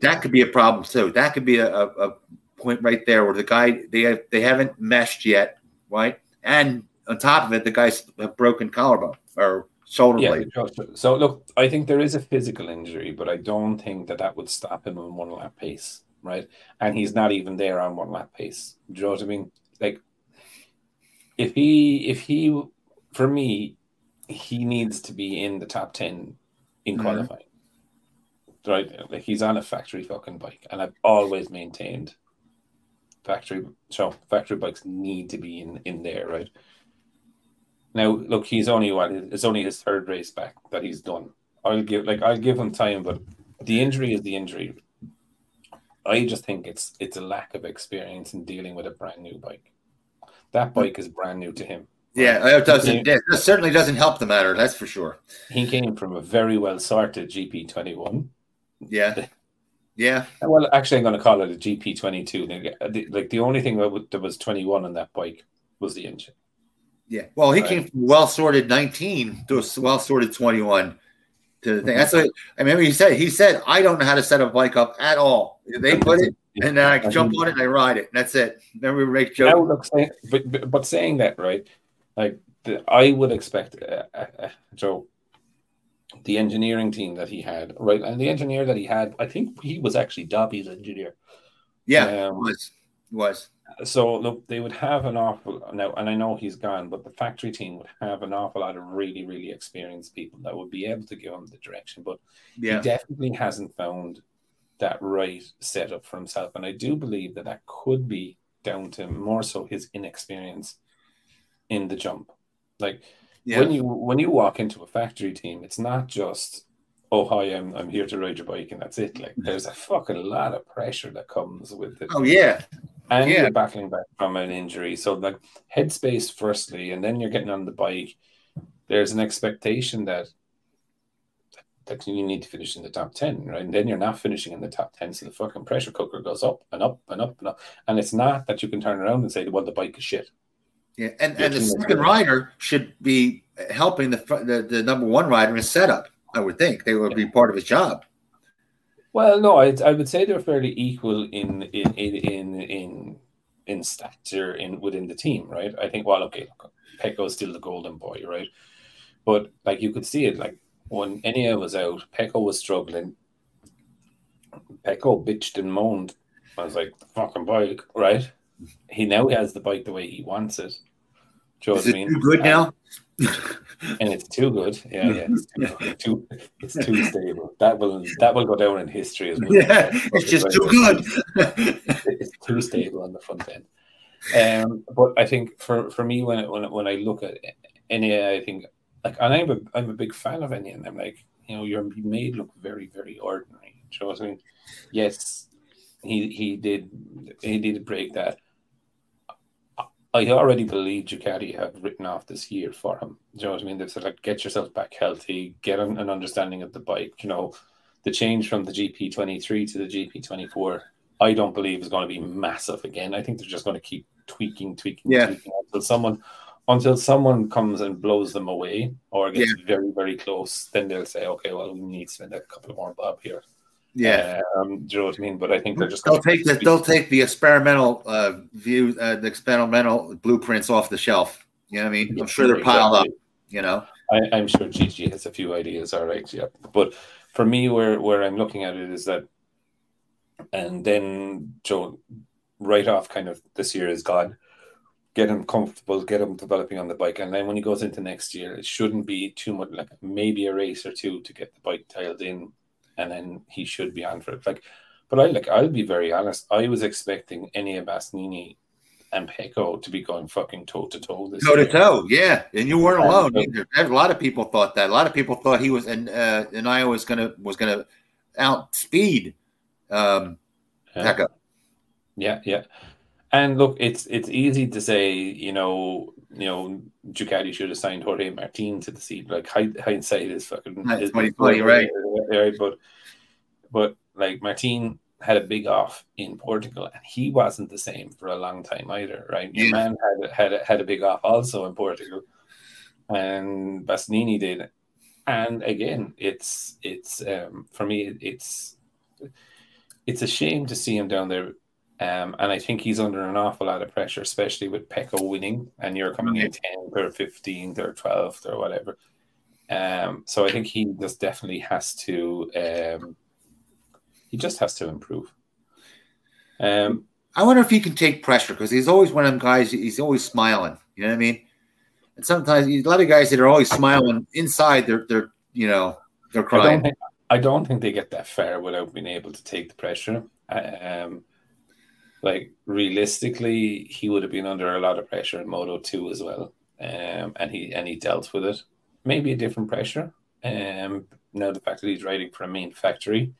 That could be a problem too. That could be a, a, a point right there where the guy they have, they haven't meshed yet, right? And on top of it, the guys have broken collarbone or shoulder Yeah. blade. So look, I think there is a physical injury, but I don't think that that would stop him in one lap pace, right? And he's not even there on one lap pace. Do you know what I mean? Like, if he, if he, for me, he needs to be in the top ten in Mhm. qualifying. Right, like he's on a factory fucking bike, and I've always maintained factory so factory bikes need to be in in there, right? Now, look, he's only one. it's only his third race back that he's done. I'll give like I'll give him time, but the injury is the injury. I just think it's it's a lack of experience in dealing with a brand new bike. That hmm. bike is brand new to him. Yeah, it doesn't. It certainly doesn't help the matter. That's for sure. He came from a very well sorted GP twenty one. Yeah, yeah, Well, actually, I'm going to call it a GP twenty two. Like the only thing that was- that was twenty one on that bike was the engine. yeah. Well, he Right. came from well sorted nineteen to a well sorted twenty one. To the thing. That's what I remember. He said. He said, "I don't know how to set a bike up at all. They put it, and then I jump on it and I ride it. And that's it." Then we make jokes. say, but, but but saying that right, like the, I would expect uh, uh, uh, Joe, the engineering team that he had, right, and the engineer that he had, I think he was actually Dovi's engineer. Yeah, Um, was was. So look, they would have an awful now, and I know he's gone, but the factory team would have an awful lot of really, really experienced people that would be able to give him the direction. But Yeah, he definitely hasn't found that right setup for himself, and I do believe that that could be down to more so his inexperience in the jump. Like yeah, when you when you walk into a factory team, it's not just oh hi, I'm I'm here to ride your bike and that's it. Like mm-hmm. there's a fucking lot of pressure that comes with it oh yeah, and Yeah. you're battling back from an injury. So like headspace firstly, and then you're getting on the bike. There's an expectation that that you need to finish in the top ten, right? And then you're not finishing in the top ten, so the fucking pressure cooker goes up and up and up and up. And it's not that you can turn around and say, "Well, the bike is shit." yeah. And Yeah, and the second rider should be helping the the, the number one rider in setup. I would think they would be part of his job. Well, no, I I would say they're fairly equal in in in in in, in stature in within the team, right? I think. Well, okay, Pecco's still the golden boy, right? But like you could see it, like when Enea was out, Pecco was struggling. Pecco bitched and moaned. I was like, the fucking bike, right? He now has the bike the way he wants it. Do you know Is what it I mean? too good now? And it's too good. Yeah, yeah, it's too, too it's too stable. That will that will go down in history as well. yeah, it's just too good. it's too stable on the front end. Um, but I think for, for me, when when when I look at Enea, I think like, and I'm a I'm a big fan of Enea, and I'm like, you know, you're made look very very ordinary. Do you know what I mean? Yes, he he did he did break that. I already believe Ducati have written off this year for him. Do you know what I mean? They've said like, get yourself back healthy, get an, an understanding of the bike. You know, the change from the GP twenty three to the GP twenty four I don't believe is going to be massive again. I think they're just going to keep tweaking, tweaking, Yeah. tweaking until someone until someone comes and blows them away or gets very, very close. Then they'll say, okay, well, we need to spend a couple more bob here. Yeah, Um, do you know what I mean? But I think they're just they'll take the they'll take the experimental uh, view, uh, the experimental blueprints off the shelf. You know what I mean? I'm sure they're piled up. You know? I, I'm sure Gigi has a few ideas. All right, yeah. But for me, where where I'm looking at it is that, and then Joe, right off, kind of this year is gone. Get him comfortable, get him developing on the bike, and then when he goes into next year, it shouldn't be too much. Like maybe a race or two to get the bike tiled in, and then he should be on for it. Like, but I like I'll be very honest. I was expecting Enea Bastianini and Pecco to be going fucking toe to toe this Toe to toe, yeah, and you weren't alone uh, either. A lot of people thought that. A lot of people thought he was, and uh, and I was gonna was gonna outspeed um, Yeah. Pecco. Yeah, yeah. And look, it's it's easy to say, you know, you know, Ducati should have signed Jorge Martin to the seat. Like hindsight is fucking That's is, funny, funny, right? right? But but like Martin had a big off in Portugal, and he wasn't the same for a long time either, right? Your Yeah. man had had a, had a big off also in Portugal, and Bastianini did. And again, it's it's um, for me, it's it's a shame to see him down there. Um, and I think he's under an awful lot of pressure, especially with Pecco winning, and you're coming in 10th or 15th or 12th or whatever. Um, so I think he just definitely has to, um, he just has to improve. Um, I wonder if he can take pressure because he's always one of them guys. He's always smiling. You know what I mean? And sometimes a lot of guys that are always smiling inside, they're they're you know they're I don't crying. think I don't think they get that far without being able to take the pressure. Um, like realistically, he would have been under a lot of pressure in Moto two as well, um, and he and he dealt with it. Maybe a different pressure. Um, now the fact that he's riding for a main factory,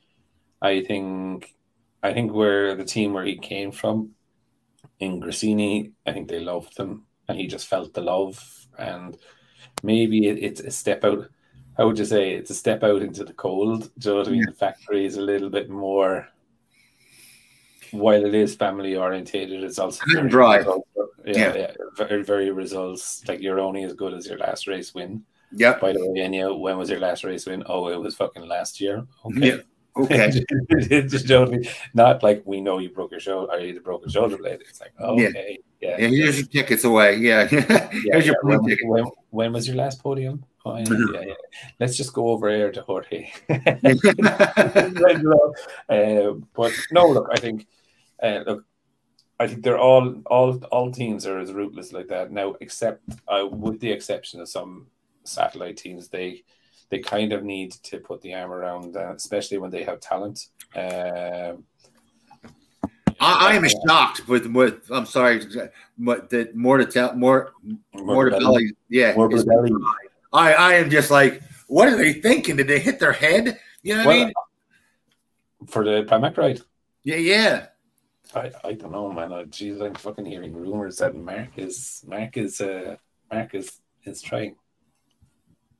I think, I think where the team where he came from, in Gresini, I think they loved him, and he just felt the love, and maybe it, it's a step out how would you say it's a step out into the cold? Do you know what I mean? The factory is a little bit more, while it is family orientated, it's also and dry. Yeah, Yeah. yeah, very, very results. Like you're only as good as your last race win. Yep. By the way, Enea, when was your last race win? Oh, it was fucking last year. Okay. Yeah. Okay. Just don't like we know you broke your shoulder or you broke your shoulder blade. It's like Yeah. okay, yeah. Yeah, here's your tickets away. Yeah. Yeah, here's your yeah. When, ticket. when, when was your last podium? Oh, yeah, yeah, yeah. Let's just go over here to Jorge. uh, but no, look, I think, uh, look, I think they're all, all, all teams are as rootless like that now, except uh, with the exception of some satellite teams. They, they kind of need to put the arm around, uh, especially when they have talent. Um, I, I am shocked with what I'm sorry, but that more to tell more Morbidelli. Yeah. Belly. I, I am just like, what are they thinking? Did they hit their head? You know what I mean? for the Pramac ride. Yeah, yeah. I, I don't know, man. Oh, geez, I'm fucking hearing rumors that Marc is Marc is uh Marc is is trying.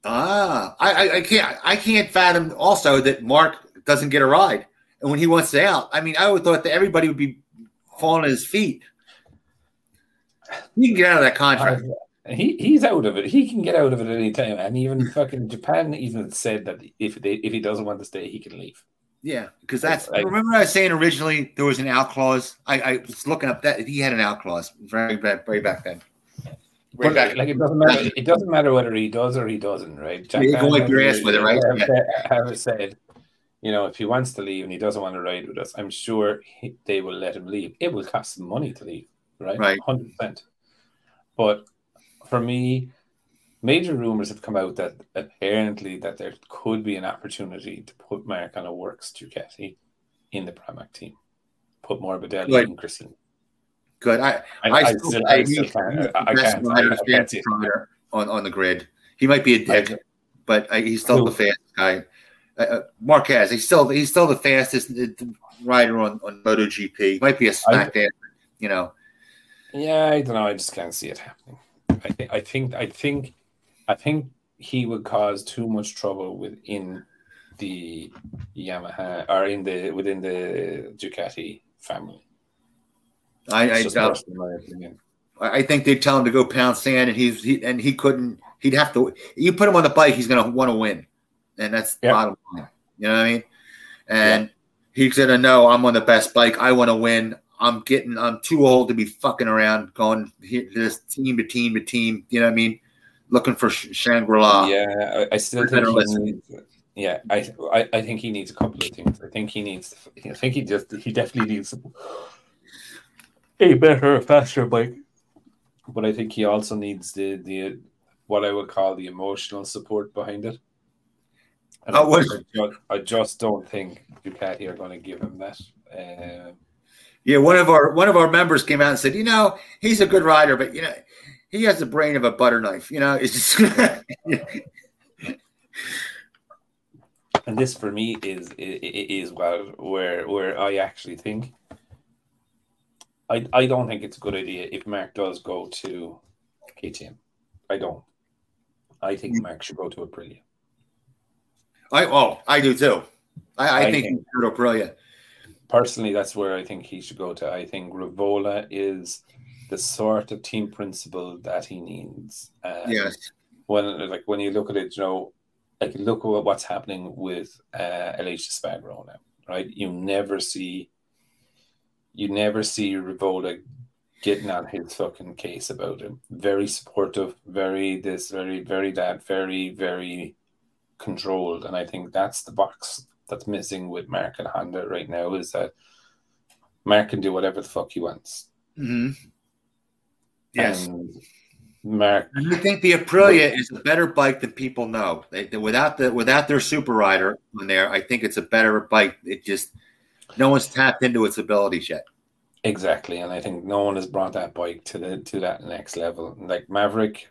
Ah, I, I, I can't I can't fathom also that Marc doesn't get a ride. And when he wants to out, I mean, I would thought that everybody would be falling at his feet. He can get out of that contract. he he's out of it. He can get out of it at any time. And even fucking Japan even said that if they if he doesn't want to stay, he can leave. Yeah, because that's Like- remember I was saying originally there was an out clause. I, I was looking up that he had an out clause very back very back then. Way But back. like it doesn't matter. It doesn't matter whether he does or he doesn't, right? Yeah, you can wipe your ass with it, right? Have, Yeah. have said, you know, if he wants to leave and he doesn't want to ride with us, I'm sure he, they will let him leave. It will cost them money to leave, right? Right. hundred percent. But for me, major rumors have come out that apparently that there could be an opportunity to put Marc on a works Ducati in the Pramac team, put Morbidelli Right. and Christine. Good. I I, I, I still still, I still can't. I, I can't. I, I can't see fastest it. rider on, on the grid. He might be a dick, but uh, he's still Who? the fastest guy. Uh, uh, Marquez, he's still he's still the fastest uh, rider on, on MotoGP. He might be a smackdown, you know. Yeah, I don't know. I just can't see it happening. I think. I think. I think. I think he would cause too much trouble within the Yamaha or in the within the Ducati family. I I, doubt- personally my opinion. I think they'd tell him to go pound sand, and he's he and he couldn't. He'd have to. You put him on the bike, he's going to want to win, and that's the bottom line. You know what I mean? And he's going to know I'm on the best bike. I want to win. I'm getting. I'm too old to be fucking around, going this team to team to team. You know what I mean? Looking for Sh- Shangri La. yeah, I, I still think better he listen. needs. Yeah, I, I I think he needs a couple of things. I think he needs. I think he just he definitely needs a better, faster bike. But I think he also needs the the what I would call the emotional support behind it. And I, I just, I just don't think Ducati are going to give him that. Um, Yeah, one of our one of our members came out and said, you know, he's a good rider, but you know, he has the brain of a butter knife. You know, it's just and this for me is is well where where I actually think I, I don't think it's a good idea if Marc does go to KTM. I don't. I think mm. Marc should go to Aprilia. I oh, I do too. I, I, I think, think- he's good at Aprilia. Personally, that's where I think he should go to. I think Rivola is the sort of team principal that he needs. Um, Yes. when like when you look at it, you know, like look at what's happening with uh, Aleix Espargaro now, right? You never see, you never see Rivola getting on his fucking case about him. Very supportive, very this, very very that, very very controlled, and I think that's the box that's missing with Marc and Honda right now is that Marc can do whatever the fuck he wants. hmm Yes. And Marc And I think the Aprilia is a better bike than people know. They, they- without the without their super rider on there, I think it's a better bike. It just no one's tapped into its abilities yet. Exactly, and I think no one has brought that bike to the to that next level. Like Maverick,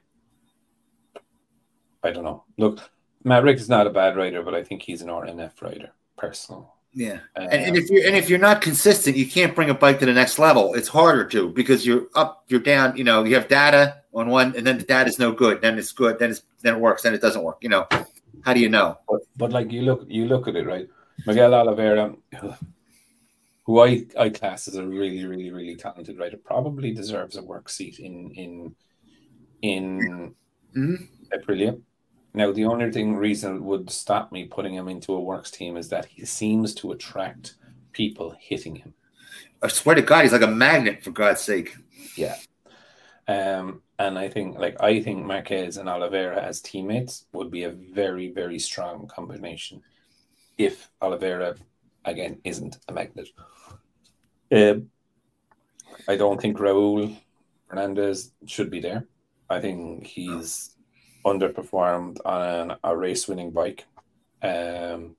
I don't know. Look, Maverick is not a bad rider, but I think he's an RNF rider, personal. Yeah. Uh, And, and if you're and if you're not consistent, you can't bring a bike to the next level. It's harder to because you're up, you're down. You know, you have data on one, and then the data is no good. Then it's good. Then it's then it works. Then it doesn't work. You know, how do you know? but, but like you look, you look at it right. Miguel Oliveira, who I I class as a really, really, really talented writer, probably deserves a work seat in in in Mhm. Aprilia. Now, the only thing reason would stop me putting him into a works team is that he seems to attract people hitting him. I swear to God, he's like a magnet. For God's sake. Yeah. Um, and I think, like, I think Marquez and Oliveira as teammates would be a very, very strong combination if Oliveira, again, isn't a magnet. Um, I don't think Raul Fernandez should be there. I think he's underperformed on an, a race winning bike. Um,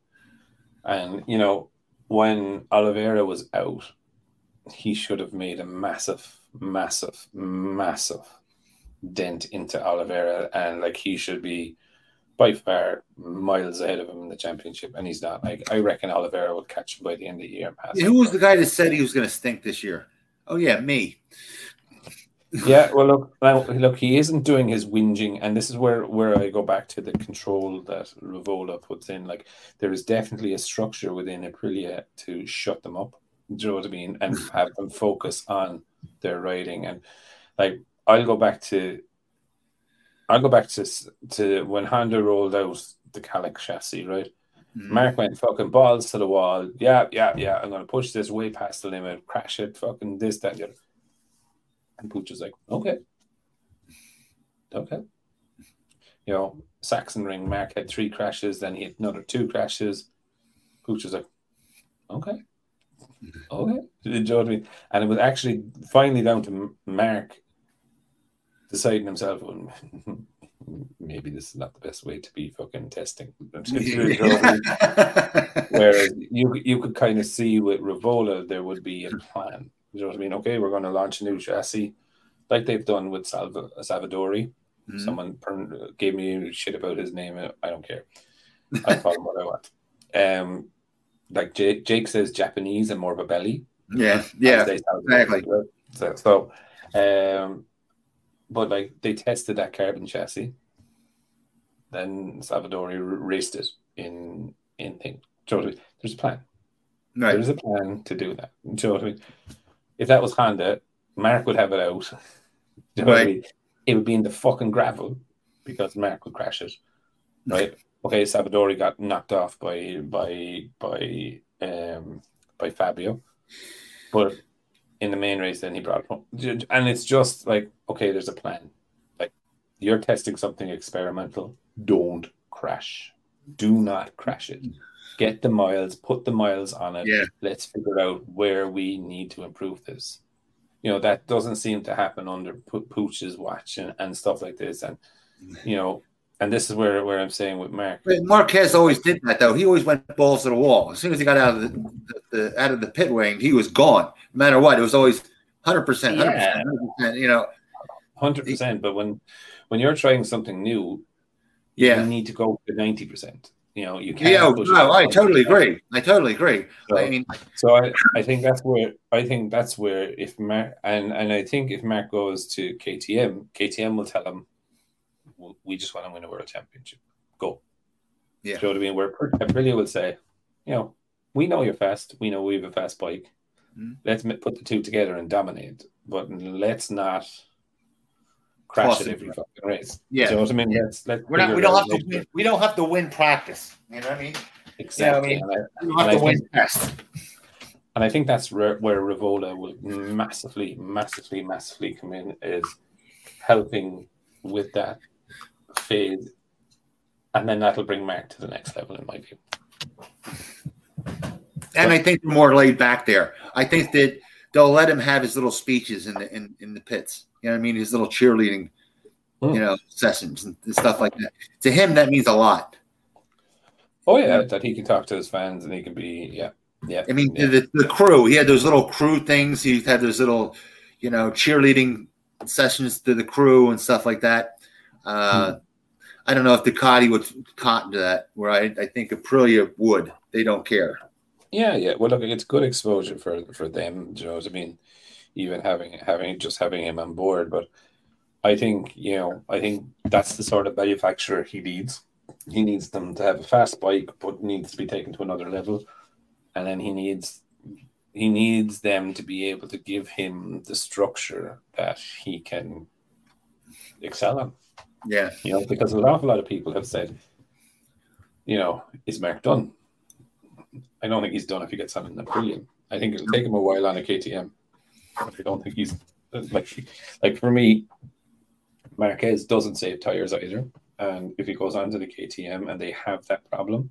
and, you know, when Oliveira was out, he should have made a massive, massive, massive dent into Oliveira, and like he should be by far miles ahead of him in the championship, and he's not. Like I reckon Oliveira would catch him by the end of the year. Who was the guy that said he was going to stink this year? Oh yeah, me. Yeah, well, look, now, look, he isn't doing his whinging, and this is where where I go back to the control that Rivola puts in. Like, there is definitely a structure within Aprilia to shut them up. Do you know what I mean? And have them focus on their riding. And like, I'll go back to, I'll go back to to when Honda rolled out the Kalex chassis, right? Mhm. Marc went fucking balls to the wall. Yeah, yeah, yeah. I'm gonna push this way past the limit, crash it, fucking this, that, the other. And Puig was like, okay. Okay. You know, Saxon ring, Marc had three crashes, then he had another two crashes. Puig was like, okay. Okay. You know what I mean? And it was actually finally down to Marc deciding himself, well, maybe this is not the best way to be fucking testing. Whereas you you could kind of see with Rivola there would be a plan. You know what I mean? Okay, we're going to launch a new chassis, like they've done with Salva, Salvadori. Mhm. Someone gave me shit about his name. I don't care. I call him what I want. Um, like Jake, Jake says, Japanese and more Babelli. yeah, yeah. As they sound, right? exactly. So, so, um, but like they tested that carbon chassis, then Salvadori raced it in in thing. Do you know what I mean? There's a plan. Right. There's a plan to do that. Do you know what I mean? If that was Honda, Marc would have it out. You know what I Right. mean? It would be in the fucking gravel because Marc would crash it. Right? Okay, Salvadori got knocked off by by by um by Fabio. But in the main race then he brought it home. And it's just like, okay, there's a plan. Like you're testing something experimental. Don't crash. Do not crash it. Get the miles, put the miles on it Yeah. let's figure out where we need to improve this. You know, that doesn't seem to happen under Puig's watch and, and stuff like this. And, you know, and this is where, where I'm saying with Marc. But Marquez always did that though. He always went balls to the wall. As soon as he got out of the, the, the out of the pit wing, he was gone. No matter what, it was always hundred percent, hundred percent. You know, 100%. But when, when you're trying something new, yeah, you need to go to 90%. You know, you can't. Yeah, no, I totally agree. I totally agree. So- I mean, So I, I think that's where I think that's where if Marc and and I think if Marc goes to KTM, KTM will tell him, we just want to win a world championship. Go. Yeah. Do you know what I mean? Where Aprilia will say, you know, we know you're fast. We know we have a fast bike. Mhm. Let's put the two together and dominate. But let's not crash Cross at it. every fucking race. Yeah. You know what I mean? Let's let we're not. We don't have to. Win, we don't have to win practice. You know what I mean? exactly. Yeah, I And I- We don't have to win test. And I think that's where, where Rivola will massively, massively, massively come in is helping with that phase. And then that'll bring Marc to the next level, in my view. And I think more laid back there. I think that they'll let him have his little speeches in the in, in the pits. You know what I mean? His little cheerleading, Hmm. you know, sessions and stuff like that. To him, that means a lot. Oh, yeah, Yeah. that he can talk to his fans and he can be, yeah, yeah. I mean, yeah. the, the crew. He had those little crew things. He had those little, you know, cheerleading sessions to the crew and stuff like that. Uh, Hmm. I don't know if Ducati would cotton to that. Where I, I think Aprilia would. They don't care. Yeah, yeah. Well, look, it's good exposure for for them. Do you know what I mean? Even having having just having him on board, but I think you know, I think that's the sort of manufacturer he needs. He needs them to have a fast bike, but needs to be taken to another level, and then he needs he needs them to be able to give him the structure that he can excel on. Yeah. You know, because an awful lot of people have said, you know, is Marc done? I don't think he's done if he gets on in the brilliant. I think it'll take him a while on a KTM. I don't think he's like like for me, Marquez doesn't save tires either. And if he goes on to the KTM and they have that problem,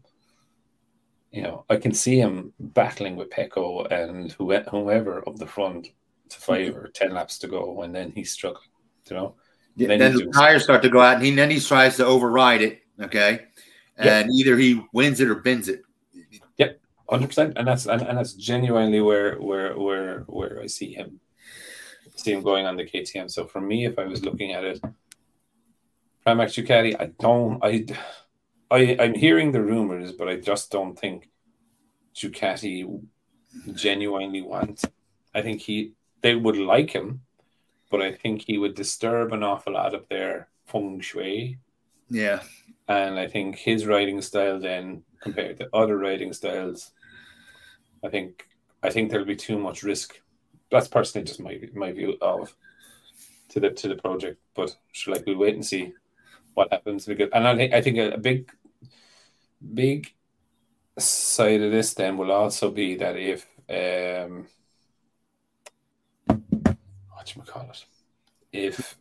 you know, I can see him battling with Pecco and whoever up the front to five or ten laps to go, and then he's struggling. You know, Yeah, Then then the tires start to go out, and he, then he tries to override it. Okay, and either he wins it or bends it. Hundred percent, and that's and, and that's genuinely where where where where I see him see him going on the KTM. So for me, if I was looking at it, Pramac Ducati, I don't I I I'm hearing the rumors, but I just don't think Ducati genuinely wants. I think he they would like him, but I think he would disturb an awful lot of their feng shui Yeah, and I think his writing style then compared to other writing styles, I think I think there'll be too much risk. That's personally just my my view of to the to the project. But like we'll wait and see what happens because and I think I think a, big big side of this then will also be that if um what you call it if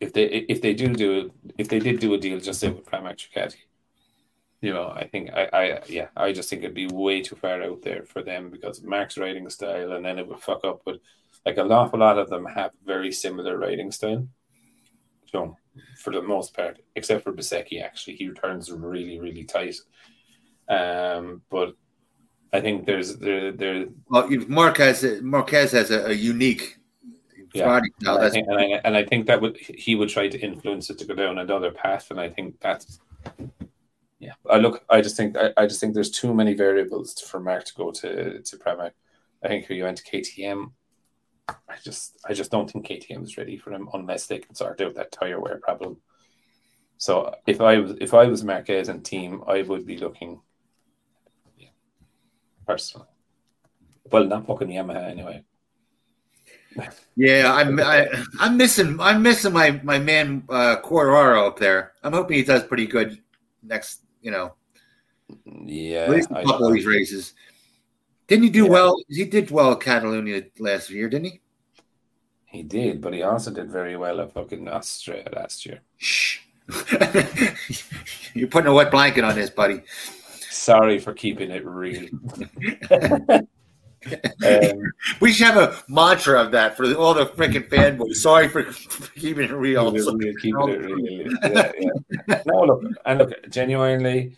if they if they do do if they did do a deal just say with Pramac Ducati, you know, I think I, I yeah, I just think it'd be way too far out there for them because of Marc's writing style, and then it would fuck up. But like an awful lot of them have very similar writing style. So for the most part, except for Bezzecchi, actually, he returns really really tight. Um, but I think there's there there well, Marquez Marquez has a, a unique Yeah. body style. and, I think, and, I, and I think that would he would try to influence it to go down another path, and I think that's yeah. I look, I just think I, I just think there's too many variables for Marc to go to to Pramac. I think you went to KTM, I just I just don't think KTM is ready for him unless they can sort out that tire wear problem. So if I was if I was Marquez and team, I would be looking, yeah, personally. Well, not fucking Yamaha anyway. yeah. I'm I, I'm missing I'm missing my my man uh, Quartararo up there. I'm hoping he does pretty good next. You know, Yeah, at least a couple of these races. Didn't he do Yeah. well? He did well at Catalonia last year, didn't he? He did, but he also did very well at fucking Austria last year. Shh. You're putting a wet blanket on this, buddy. Sorry for keeping it real. um, We should have a mantra of that for all the freaking fanboys. Sorry for keeping it real. keeping it, real. Yeah, yeah. No, look, and look, genuinely,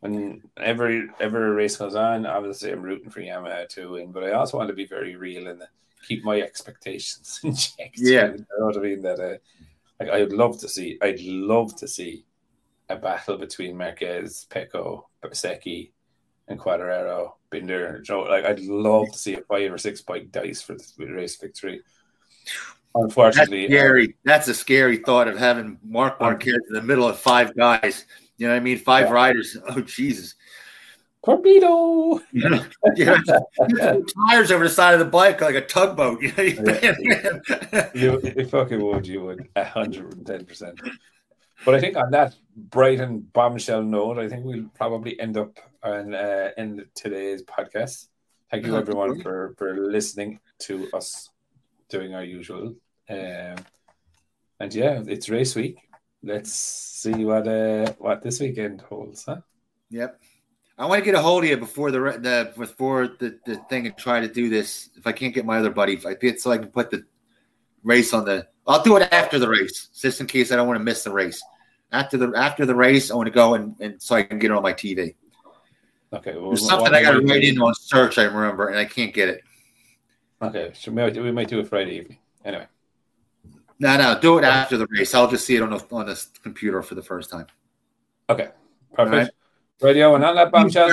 when every every race goes on, obviously I'm rooting for Yamaha to win, but I also want to be very real and keep my expectations in check. Yeah. you know what I mean. That uh, like, I'd love to see. I'd love to see a battle between Marquez, Pecco, Bezzecchi, and Quartararo, Binder. Joe, like I'd love to see a five or six bike dice for the race victory. Unfortunately, That's scary. That's a scary thought of having Marc um, Marquez in the middle of five guys. You know what I mean? Five Yeah. riders. Oh Jesus! Torpedo. tires over the side of the bike like a tugboat. You know, you- You, you fucking would, you would, hundred and ten percent. But I think on that bright and bombshell note, I think we'll probably end up and uh, end today's podcast. Thank you everyone for for listening to us doing our usual. Um, and yeah, it's race week. Let's see what uh, what this weekend holds, huh? Yep. I want to get a hold of you before the the before the, the thing and try to do this. If I can't get my other buddy, if I get so I can put the race on the. I'll do it after the race, just in case I don't want to miss the race. After the after the race, I want to go and, and so I can get it on my TV. Okay, well, There's something I got to write in on search. I remember, and I can't get it. Okay, so we might, we might do it Friday evening. Anyway, No, no, do it after the race. I'll just see it on the on the computer for the first time. okay, perfect. right. Radio and on that bombshell.